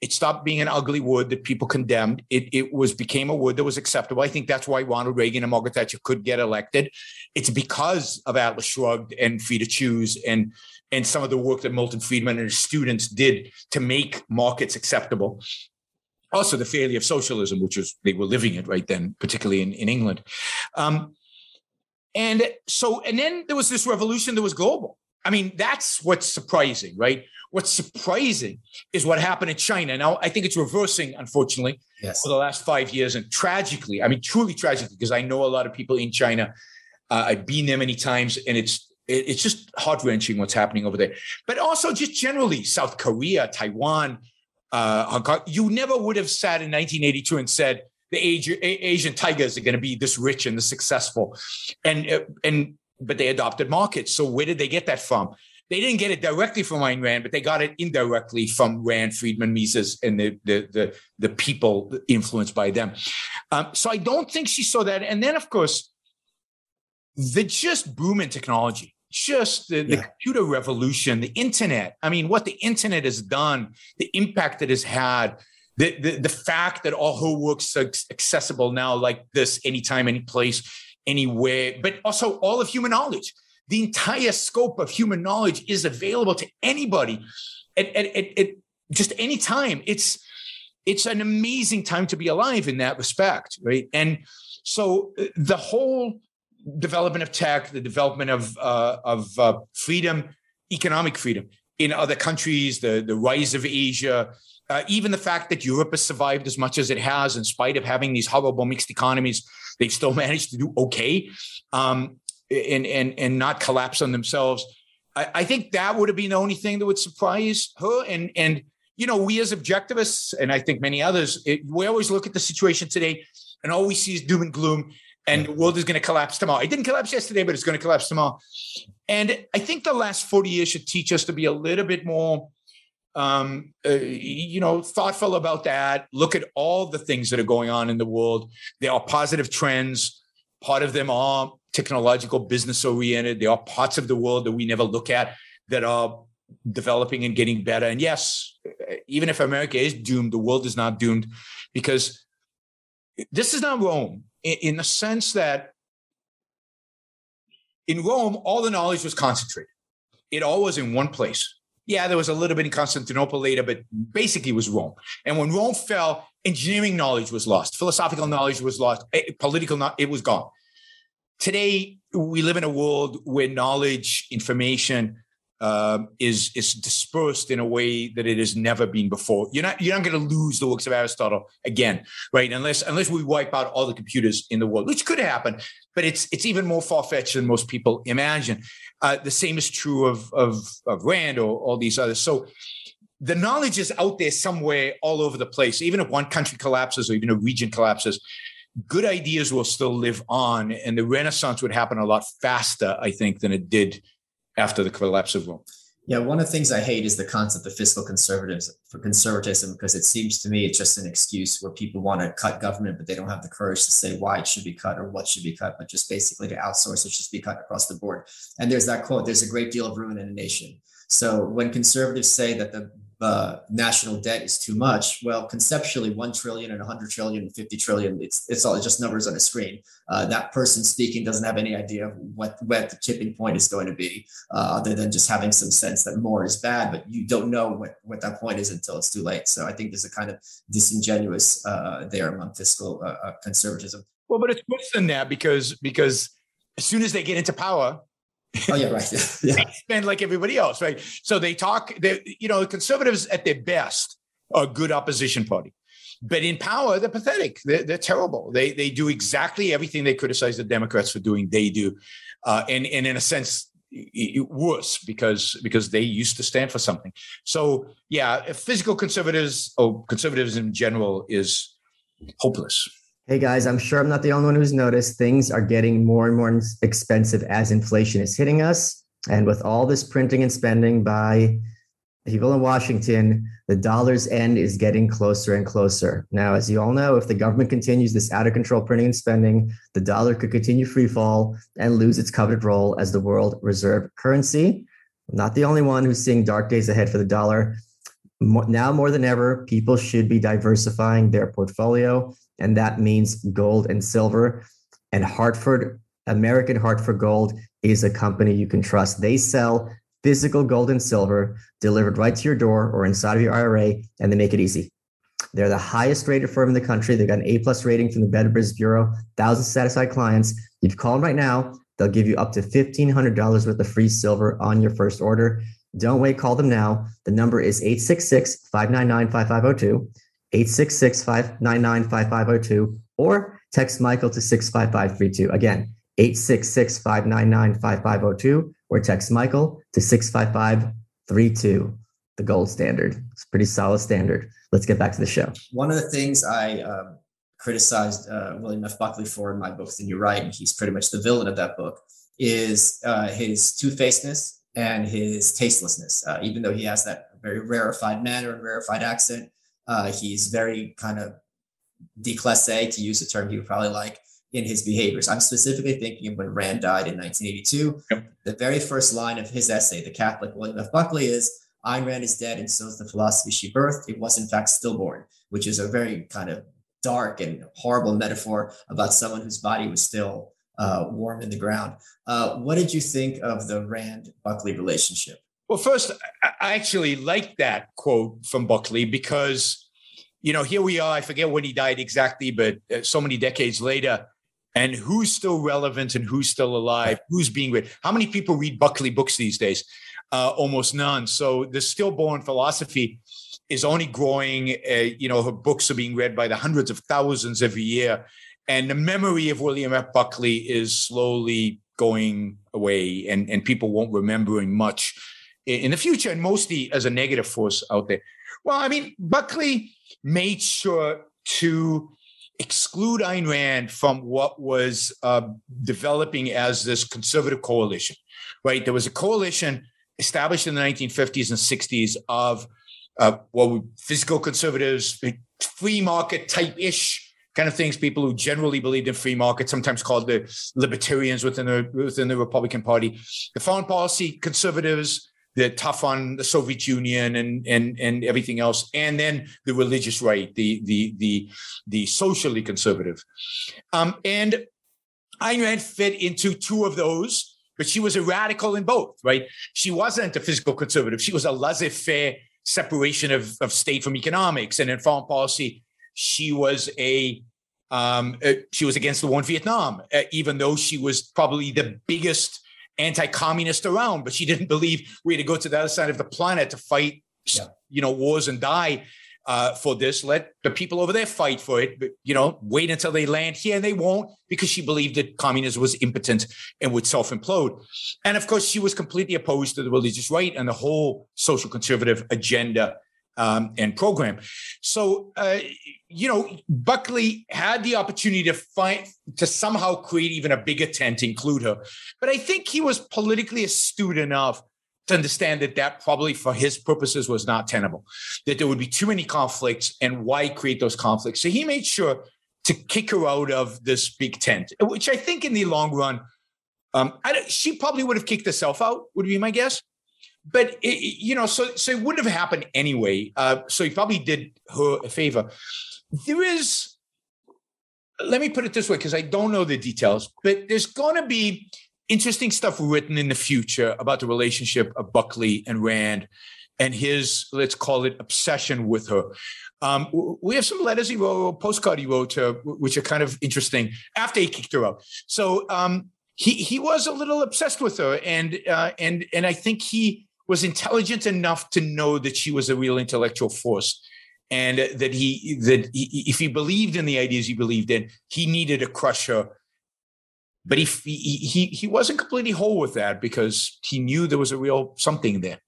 It stopped being an ugly word that people condemned. It, it was became a word that was acceptable. I think that's why Ronald Reagan and Margaret Thatcher could get elected. It's because of Atlas Shrugged and Free to Choose and and some of the work that Milton Friedman and his students did to make markets acceptable. Also, the failure of socialism, which was they were living it right then, particularly in, in England. Um, and so, and then there was this revolution that was global. I mean, that's what's surprising, right? What's surprising is what happened in China. Now, I think it's reversing, unfortunately, yes. for the last five years. And tragically, I mean, truly tragically, because I know a lot of people in China. Uh, I've been there many times, and it's it's just heart wrenching what's happening over there. But also, just generally, South Korea, Taiwan, uh, Hong Kong. You never would have sat in 1982 and said the Asian tigers are going to be this rich and this successful, and and but they adopted markets. So where did they get that from? They didn't get it directly from Ayn Rand, but they got it indirectly from Rand, Friedman, Mises, and the the the, the people influenced by them. Um, so I don't think she saw that. And then, of course, the just boom in technology, just the, yeah. the computer revolution, the internet. I mean, what the internet has done, the impact it has had. The, the, the fact that all her work's accessible now like this anytime any place anywhere, but also all of human knowledge. The entire scope of human knowledge is available to anybody at, at, at, at just any time. It's it's an amazing time to be alive in that respect, right? And so uh, the whole development of tech, the development of uh, of uh, freedom, economic freedom in other countries, the the rise of Asia, uh, even the fact that Europe has survived as much as it has, in spite of having these horrible mixed economies, they've still managed to do okay um, and, and, and not collapse on themselves. I, I, think that would have been the only thing that would surprise her. And, and you know, we as objectivists, and I think many others, it, we always look at the situation today and all we see is doom and gloom and the world is going to collapse tomorrow. It didn't collapse yesterday, but it's going to collapse tomorrow. And I think the last 40 years should teach us to be a little bit more um, uh, you know, thoughtful about that. Look at all the things that are going on in the world. There are positive trends. Part of them are technological, business oriented. There are parts of the world that we never look at that are developing and getting better. And yes, even if America is doomed, the world is not doomed because this is not Rome in the sense that in Rome, all the knowledge was concentrated. It all was in one place. Yeah, there was a little bit in Constantinople later, but basically was Rome. And when Rome fell, engineering knowledge was lost, philosophical knowledge was lost, eh, political knowledge, it was gone. Today, we live in a world where knowledge, information, um, is is dispersed in a way that it has never been before. You're not you're not going to lose the works of Aristotle again, right? Unless unless we wipe out all the computers in the world, which could happen, but it's it's even more far fetched than most people imagine. Uh, the same is true of, of of Rand or all these others. So the knowledge is out there somewhere all over the place. Even if one country collapses or even a region collapses, good ideas will still live on, and the Renaissance would happen a lot faster, I think, than it did after the collapse of Rome. Yeah, one of the things I hate is the concept of fiscal conservatives for conservatism because it seems to me it's just an excuse where people want to cut government, but they don't have the courage to say why it should be cut or what should be cut, but just basically to outsource it should be cut across the board. And there's that quote: "There's a great deal of ruin in a nation." So when conservatives say that the uh, national debt is too much. Well, conceptually, one trillion and 100 trillion, 50 trillion, it's, it's all just numbers on a screen. Uh, that person speaking doesn't have any idea of what, what the tipping point is going to be, uh, other than just having some sense that more is bad, but you don't know what, what that point is until it's too late. So I think there's a kind of disingenuous uh, there among fiscal uh, uh, conservatism. Well, but it's worse than that because because as soon as they get into power, Oh yeah, right. Yeah. spend like everybody else, right? So they talk. They, you know, conservatives at their best are a good opposition party, but in power they're pathetic. They're, they're terrible. They they do exactly everything they criticize the Democrats for doing. They do, uh, and and in a sense worse because because they used to stand for something. So yeah, fiscal conservatives or conservatives in general is hopeless. Hey guys, I'm sure I'm not the only one who's noticed things are getting more and more expensive as inflation is hitting us. And with all this printing and spending by people in Washington, the dollar's end is getting closer and closer. Now, as you all know, if the government continues this out of control printing and spending, the dollar could continue free fall and lose its coveted role as the world reserve currency. I'm not the only one who's seeing dark days ahead for the dollar. Now more than ever, people should be diversifying their portfolio and that means gold and silver. And Hartford, American Hartford Gold, is a company you can trust. They sell physical gold and silver delivered right to your door or inside of your IRA, and they make it easy. They're the highest rated firm in the country. They got an A plus rating from the Better Business Bureau, thousands satisfied clients. You can call them right now, They'll give you up to $1,500 worth of free silver on your first order. Don't wait, call them now. The number is 866 599 5502, 866 599 5502, or text Michael to 65532. Again, 866 599 5502, or text Michael to 65532. The gold standard. It's pretty solid standard. Let's get back to the show. One of the things I um, criticized uh, William F. Buckley for in my book, The New Right, and he's pretty much the villain of that book, is uh, his two facedness and his tastelessness. Uh, even though he has that very rarefied manner and rarefied accent, uh, he's very kind of déclassé, to use a term he would probably like, in his behaviors. I'm specifically thinking of when Rand died in 1982. Yep. The very first line of his essay, The Catholic William F. Buckley, is Ayn Rand is dead, and so is the philosophy she birthed. It was, in fact, stillborn, which is a very kind of dark and horrible metaphor about someone whose body was still uh, warm in the ground. Uh, what did you think of the Rand Buckley relationship? Well, first, I actually like that quote from Buckley because, you know, here we are. I forget when he died exactly, but uh, so many decades later. And who's still relevant and who's still alive? Who's being read? How many people read Buckley books these days? Uh, almost none. So the stillborn philosophy is only growing. Uh, you know, her books are being read by the hundreds of thousands every year and the memory of William F. Buckley is slowly going away, and, and people won't remembering much in the future, and mostly as a negative force out there. Well, I mean, Buckley made sure to exclude Ayn Rand from what was uh, developing as this conservative coalition, right? There was a coalition established in the 1950s and 60s of uh, what well, fiscal conservatives, free market type ish kind of things people who generally believed in free market, sometimes called the libertarians within the within the Republican Party, the foreign policy conservatives, the tough on the Soviet Union and and and everything else, and then the religious right, the the the the socially conservative, um, and Ayn Rand fit into two of those. But she was a radical in both, right? She wasn't a fiscal conservative. She was a laissez-faire separation of, of state from economics. And in foreign policy, she was a um, she was against the war in Vietnam, uh, even though she was probably the biggest anti-communist around. But she didn't believe we had to go to the other side of the planet to fight, yeah. you know, wars and die uh, for this. Let the people over there fight for it. But you know, wait until they land here, and they won't because she believed that communism was impotent and would self implode. And of course, she was completely opposed to the religious right and the whole social conservative agenda um, and program. So, uh, you know, Buckley had the opportunity to find to somehow create even a bigger tent, include her. But I think he was politically astute enough to understand that that probably for his purposes was not tenable, that there would be too many conflicts and why create those conflicts. So he made sure to kick her out of this big tent, which I think in the long run, um, she probably would have kicked herself out, would be my guess but it, you know, so so it wouldn't have happened anyway. Uh, so he probably did her a favor. There is, let me put it this way, because I don't know the details, but there's going to be interesting stuff written in the future about the relationship of Buckley and Rand and his, let's call it, obsession with her. Um, we have some letters he wrote, postcard he wrote, uh, which are kind of interesting after he kicked her out. So um, he he was a little obsessed with her, and uh, and and I think he was intelligent enough to know that she was a real intellectual force and that he that he, if he believed in the ideas he believed in he needed a crusher. but he, he he wasn't completely whole with that because he knew there was a real something there.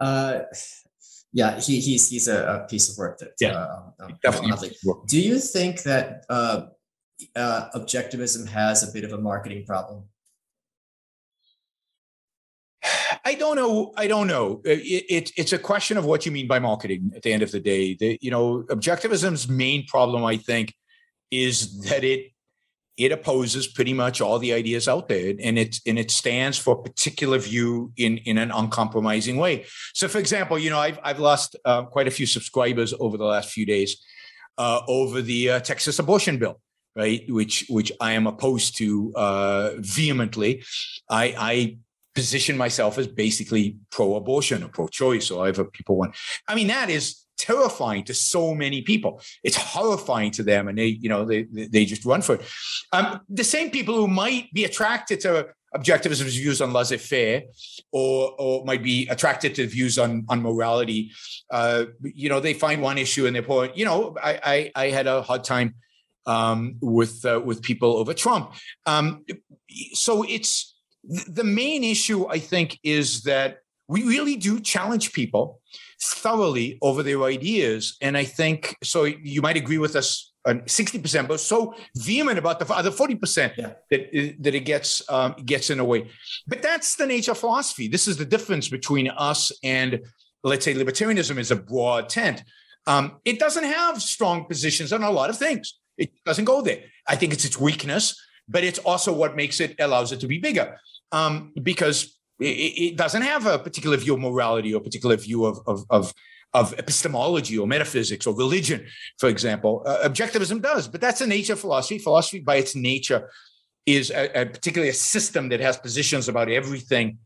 Uh yeah he, he's he's a, a piece of work that yeah. uh, um, definitely do you think that uh, uh objectivism has a bit of a marketing problem I don't know. I don't know. It, it, it's a question of what you mean by marketing. At the end of the day, the, you know, objectivism's main problem, I think, is that it it opposes pretty much all the ideas out there, and it and it stands for a particular view in in an uncompromising way. So, for example, you know, I've I've lost uh, quite a few subscribers over the last few days uh, over the uh, Texas abortion bill right? Which which I am opposed to uh, vehemently. I, I position myself as basically pro-abortion or pro-choice or however people want. I mean, that is terrifying to so many people. It's horrifying to them, and they, you know, they they just run for it. Um, the same people who might be attracted to objectivism's views on laissez-faire, or or might be attracted to views on on morality. Uh, you know, they find one issue and they're point. You know, I I, I had a hard time um, with uh, with people over Trump. Um, so it's the main issue. I think is that we really do challenge people thoroughly over their ideas, and I think so. You might agree with us on sixty percent, but so vehement about the other forty percent that that it gets um, gets in a way. But that's the nature of philosophy. This is the difference between us and let's say libertarianism is a broad tent. Um, it doesn't have strong positions on a lot of things. It doesn't go there. I think it's its weakness, but it's also what makes it allows it to be bigger um, because it, it, doesn't have a particular view of morality or particular view of, of, of of epistemology or metaphysics or religion, for example. Uh, objectivism does, but that's the nature of philosophy. Philosophy, by its nature, is a, a particularly a system that has positions about everything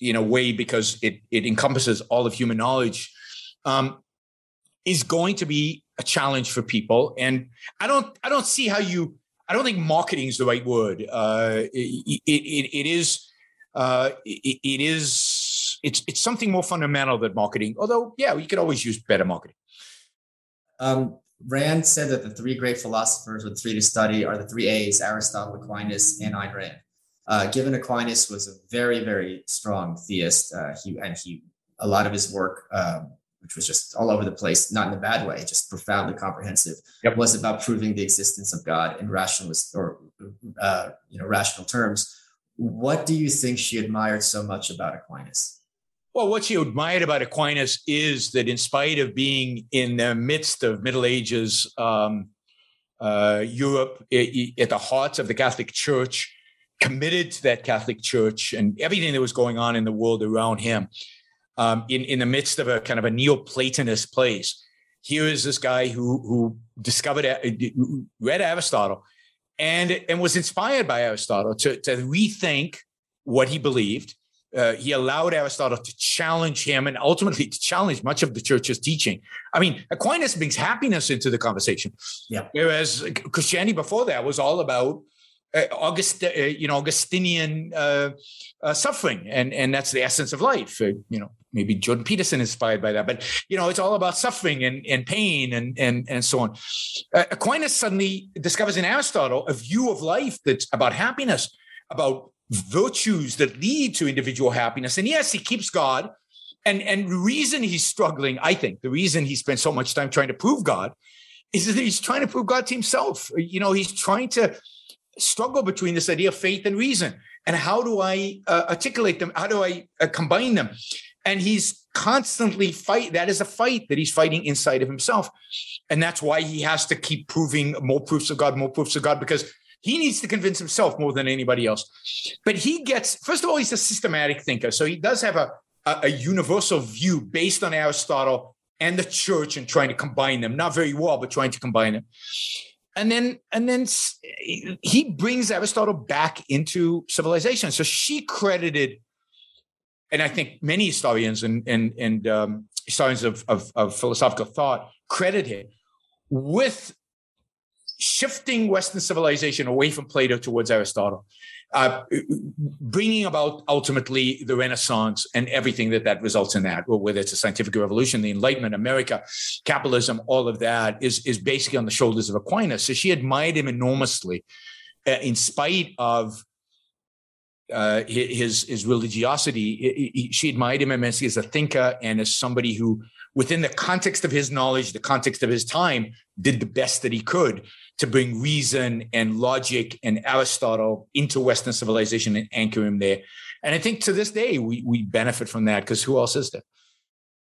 in a way because it it encompasses all of human knowledge. Um, is going to be a challenge for people, and I don't I don't see how you. I don't think marketing is the right word. Uh, it, it, it is. Uh, it, it is it's it's something more fundamental than marketing. Although, yeah, we could always use better marketing. Um, Rand said that the three great philosophers with three to study are the three A's: Aristotle, Aquinas, and Ayn Rand. Uh, given Aquinas was a very, very strong theist, uh, he and he a lot of his work, um, which was just all over the place, not in a bad way, just profoundly comprehensive, yep. was about proving the existence of God in rationalist or uh, you know rational terms. What do you think she admired so much about Aquinas? Well, what she admired about Aquinas is that, in spite of being in the midst of Middle Ages um, uh, Europe, at the heart of the Catholic Church, committed to that Catholic Church and everything that was going on in the world around him, um, in in the midst of a kind of a Neoplatonist place, here is this guy who who discovered uh, read Aristotle, and and was inspired by Aristotle to to rethink what he believed uh, he allowed Aristotle to challenge him and ultimately to challenge much of the church's teaching. I mean, Aquinas brings happiness into the conversation. Yeah. Whereas Christianity before that was all about August, uh, you know, Augustinian uh, uh, suffering, and and that's the essence of life. Uh, you know, maybe Jordan Peterson is inspired by that, but you know, it's all about suffering and and pain and and and so on. Aquinas suddenly discovers in Aristotle a view of life that's about happiness, about virtues that lead to individual happiness. And yes, he keeps God. And, and the reason he's struggling, I think, the reason he spent so much time trying to prove God is that he's trying to prove God to himself. You know, he's trying to struggle between this idea of faith and reason. And how do I uh, articulate them? How do I uh, combine them? And he's constantly fight. That is a fight that he's fighting inside of himself. And that's why he has to keep proving more proofs of God, more proofs of God, because he needs to convince himself more than anybody else. But he gets, first of all, he's a systematic thinker. So he does have a, a, a universal view based on Aristotle and the church and trying to combine them. Not very well, but trying to combine them. And then, and then he brings Aristotle back into civilization. So she credited, and I think many historians and and and um, historians of, of, of philosophical thought credit him with shifting Western civilization away from Plato towards Aristotle, uh, bringing about ultimately the Renaissance and everything that that results in that, whether it's a scientific revolution, the Enlightenment, America, capitalism, all of that is, is basically on the shoulders of Aquinas. So she admired him enormously, uh, in spite of uh, his his religiosity. She admired him immensely as a thinker and as somebody who, within the context of his knowledge, the context of his time, did the best that he could to bring reason and logic and Aristotle into Western civilization and anchor him there. And I think to this day, we, we benefit from that because who else is there?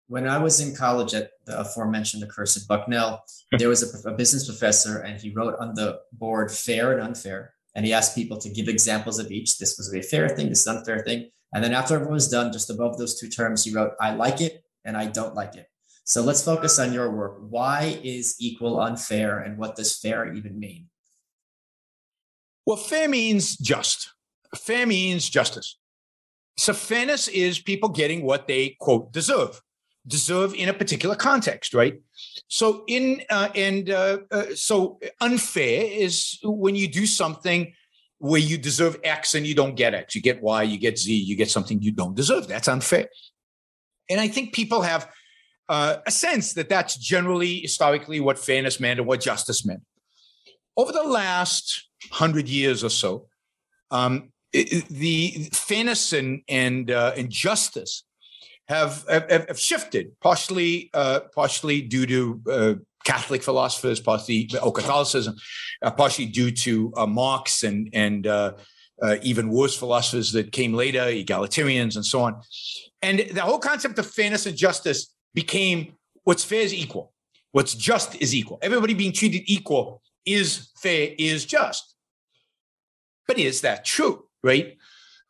When I was in college at the aforementioned accursed Bucknell, there was a, a business professor and he wrote on the board fair and unfair. And he asked people to give examples of each. This was a fair thing, this is an unfair thing. And then after everyone was done, just above those two terms, he wrote, I like it and I don't like it. So let's focus on your work. Why is equal unfair and what does fair even mean? Well, fair means just. Fair means justice. So fairness is people getting what they quote deserve. Deserve in a particular context, right? So in uh, and uh, uh, so unfair is when you do something where you deserve X and you don't get X, you get Y, you get Z, you get something you don't deserve. That's unfair. And I think people have uh, a sense that that's generally historically what fairness meant and what justice meant. Over the last hundred years or so, um, the fairness and and, uh, and justice have, have, have shifted, partially uh, partially due to uh, Catholic philosophers, partially or Catholicism, uh, partially due to uh, Marx and and uh, uh, even worse philosophers that came later, egalitarians and so on. And the whole concept of fairness and justice became what's fair is equal, what's just is equal. Everybody being treated equal is fair, is just. But is that true? Right?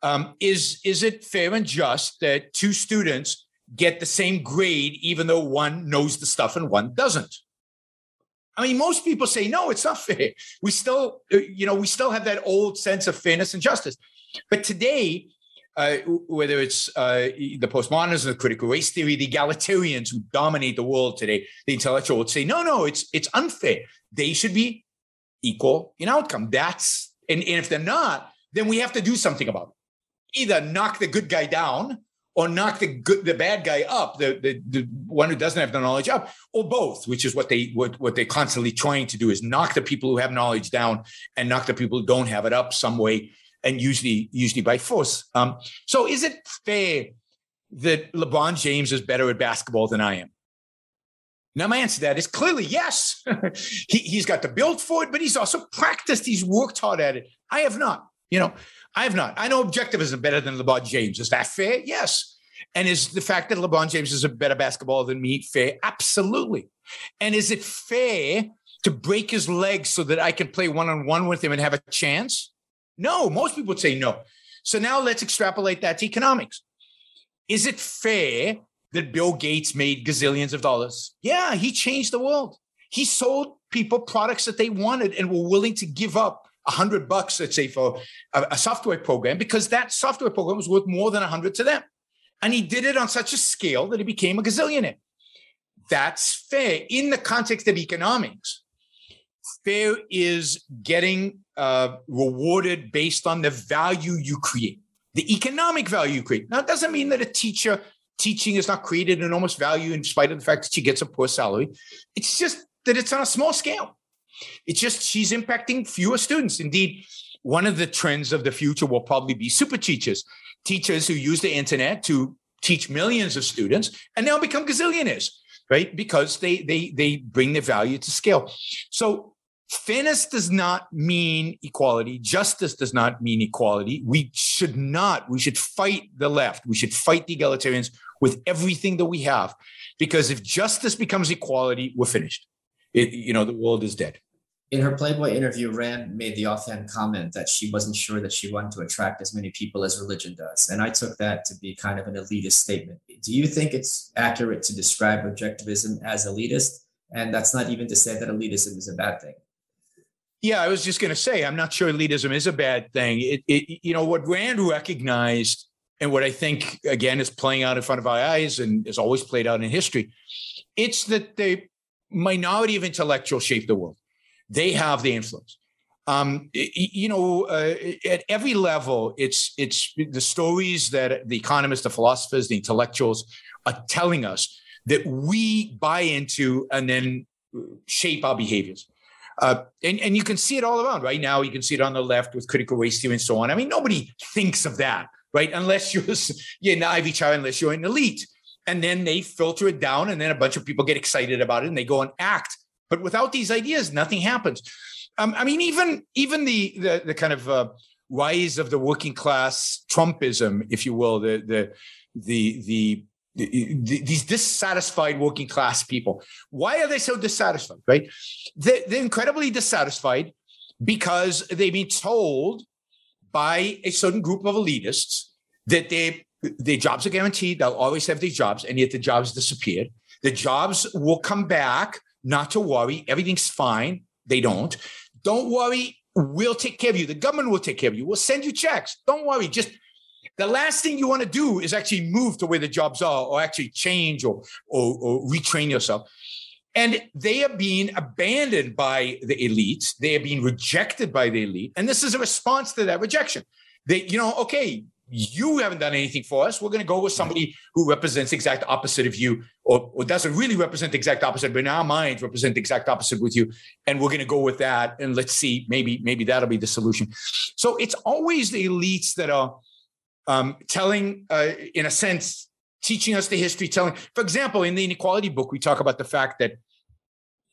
Um, is is it fair and just that two students get the same grade even though one knows the stuff and one doesn't? I mean, most people say no, it's not fair. We still, uh, you know, we still have that old sense of fairness and justice. But today, uh, whether it's uh, the postmodernism, the critical race theory, the egalitarians who dominate the world today, the intellectual would say, no, no, it's it's unfair. They should be equal in outcome. That's and, and if they're not, then we have to do something about it either knock the good guy down or knock the good the bad guy up the, the the one who doesn't have the knowledge up or both which is what they what, what they're constantly trying to do is knock the people who have knowledge down and knock the people who don't have it up some way and usually usually by force. Um, so is it fair that lebron james is better at basketball than i am? Now my answer to that is clearly yes. He, he's got the build for it but he's also practiced he's worked hard at it. I have not you know I have not. I know objectivism better than LeBron James. Is that fair? Yes. And is the fact that LeBron James is a better basketballer than me fair? Absolutely. And is it fair to break his legs so that I can play one on one with him and have a chance? No, most people would say no. So now let's extrapolate that to economics. Is it fair that Bill Gates made gazillions of dollars? Yeah, he changed the world. He sold people products that they wanted and were willing to give up a hundred bucks, let's say, for a, a, software program, because that software program was worth more than a hundred to them. And he did it on such a scale that he became a gazillionaire. That's fair in the context of economics. Fair is getting uh, rewarded based on the value you create, the economic value you create. Now, it doesn't mean that a teacher teaching is not created enormous value in spite of the fact that she gets a poor salary. It's just that it's on a small scale. It's just she's impacting fewer students. Indeed, one of the trends of the future will probably be super teachers, teachers who use the internet to teach millions of students and now become gazillionaires, right? Because they they they bring the value to scale. So fairness does not mean equality. Justice does not mean equality. We should not. We should fight the left. We should fight the egalitarians with everything that we have, because if justice becomes equality, we're finished. It, you know, the world is dead in her Playboy interview, Rand made the offhand comment that she wasn't sure that she wanted to attract as many people as religion does. And I took that to be kind of an elitist statement. Do you think it's accurate to describe objectivism as elitist? And that's not even to say that elitism is a bad thing. Yeah, I was just going to say, I'm not sure elitism is a bad thing. It, it, you know, what Rand recognized, and what I think, again, is playing out in front of our eyes and is always played out in history, it's that the minority of intellectuals shape the world they have the influence. Um, you know, uh, at every level, it's it's the stories that the economists, the philosophers, the intellectuals are telling us that we buy into and then shape our behaviors. Uh, and, and you can see it all around right now. You can see it on the left with critical race theory and so on. I mean, nobody thinks of that, right? Unless you're, you're an Ivy child, unless you're an elite. And then they filter it down, and then a bunch of people get excited about it and they go and act but without these ideas, nothing happens. Um, I mean, even even the the, the kind of uh, rise of the working class Trumpism, if you will, the the the the the, these dissatisfied working class people. Why are they so dissatisfied? Right? They're, they're incredibly dissatisfied because they've been told by a certain group of elitists that they their jobs are guaranteed. They'll always have these jobs, and yet the jobs disappeared. The jobs will come back not to worry. Everything's fine. They don't. Don't worry. We'll take care of you. The government will take care of you. We'll send you checks. Don't worry. Just the last thing you want to do is actually move to where the jobs are or actually change or, or, or retrain yourself. And they are being abandoned by the elites. They are being rejected by the elite. And this is a response to that rejection. They, you know, okay, you haven't done anything for us. We're going to go with somebody who represents exact opposite of you, or, or doesn't really represent the exact opposite, but in our minds represent the exact opposite with you. And we're going to go with that. And let's see, maybe, maybe that'll be the solution. So it's always the elites that are um, telling, uh, in a sense, teaching us the history, telling, for example, in the inequality book, we talk about the fact that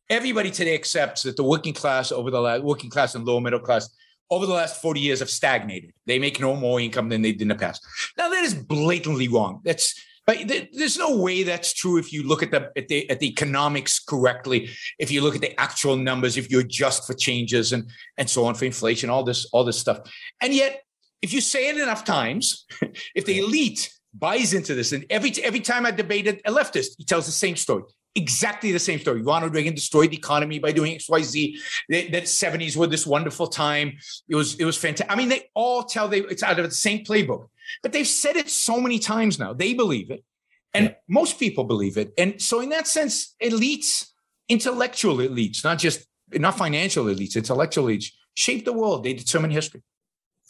everybody today accepts that the working class over the last working class and lower middle class over the last 40 years have stagnated. They make no more income than they did in the past. Now that is blatantly wrong. That's but there's no way that's true if you look at the, at the at the economics correctly. If you look at the actual numbers, if you adjust for changes and and so on for inflation, all this all this stuff. And yet, if you say it enough times, if the elite buys into this, and every every time I debated a leftist, he tells the same story exactly the same story. Ronald Reagan destroyed the economy by doing X, Y, Z. That 70s were this wonderful time. It was it was fantastic. I mean, they all tell they it's out of the same playbook, but they've said it so many times now. They believe it, and yeah. most people believe it. And so, in that sense, elites, intellectual elites, not just not financial elites, intellectual elites, shape the world. They determine history.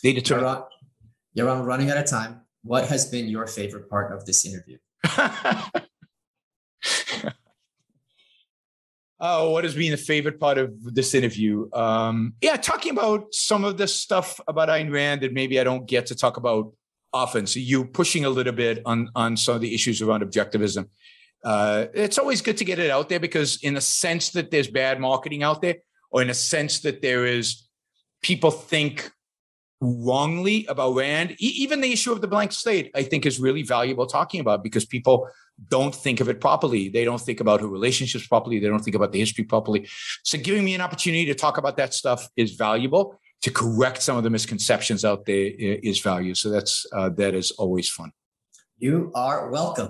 They determine. Yaron running out of time. What has been your favorite part of this interview? Oh, what has been the favorite part of this interview? Um, yeah, talking about some of the stuff about Ayn Rand that maybe I don't get to talk about often. So you pushing a little bit on on some of the issues around objectivism. Uh, it's always good to get it out there because, in a sense that there's bad marketing out there, or in a sense that there is people think wrongly about Rand. E- even the issue of the blank slate, I think, is really valuable talking about because people don't think of it properly. They don't think about her relationships properly. They don't think about the history properly. So giving me an opportunity to talk about that stuff is valuable. To correct some of the misconceptions out there is value. So that's uh, that is always fun. You are welcome.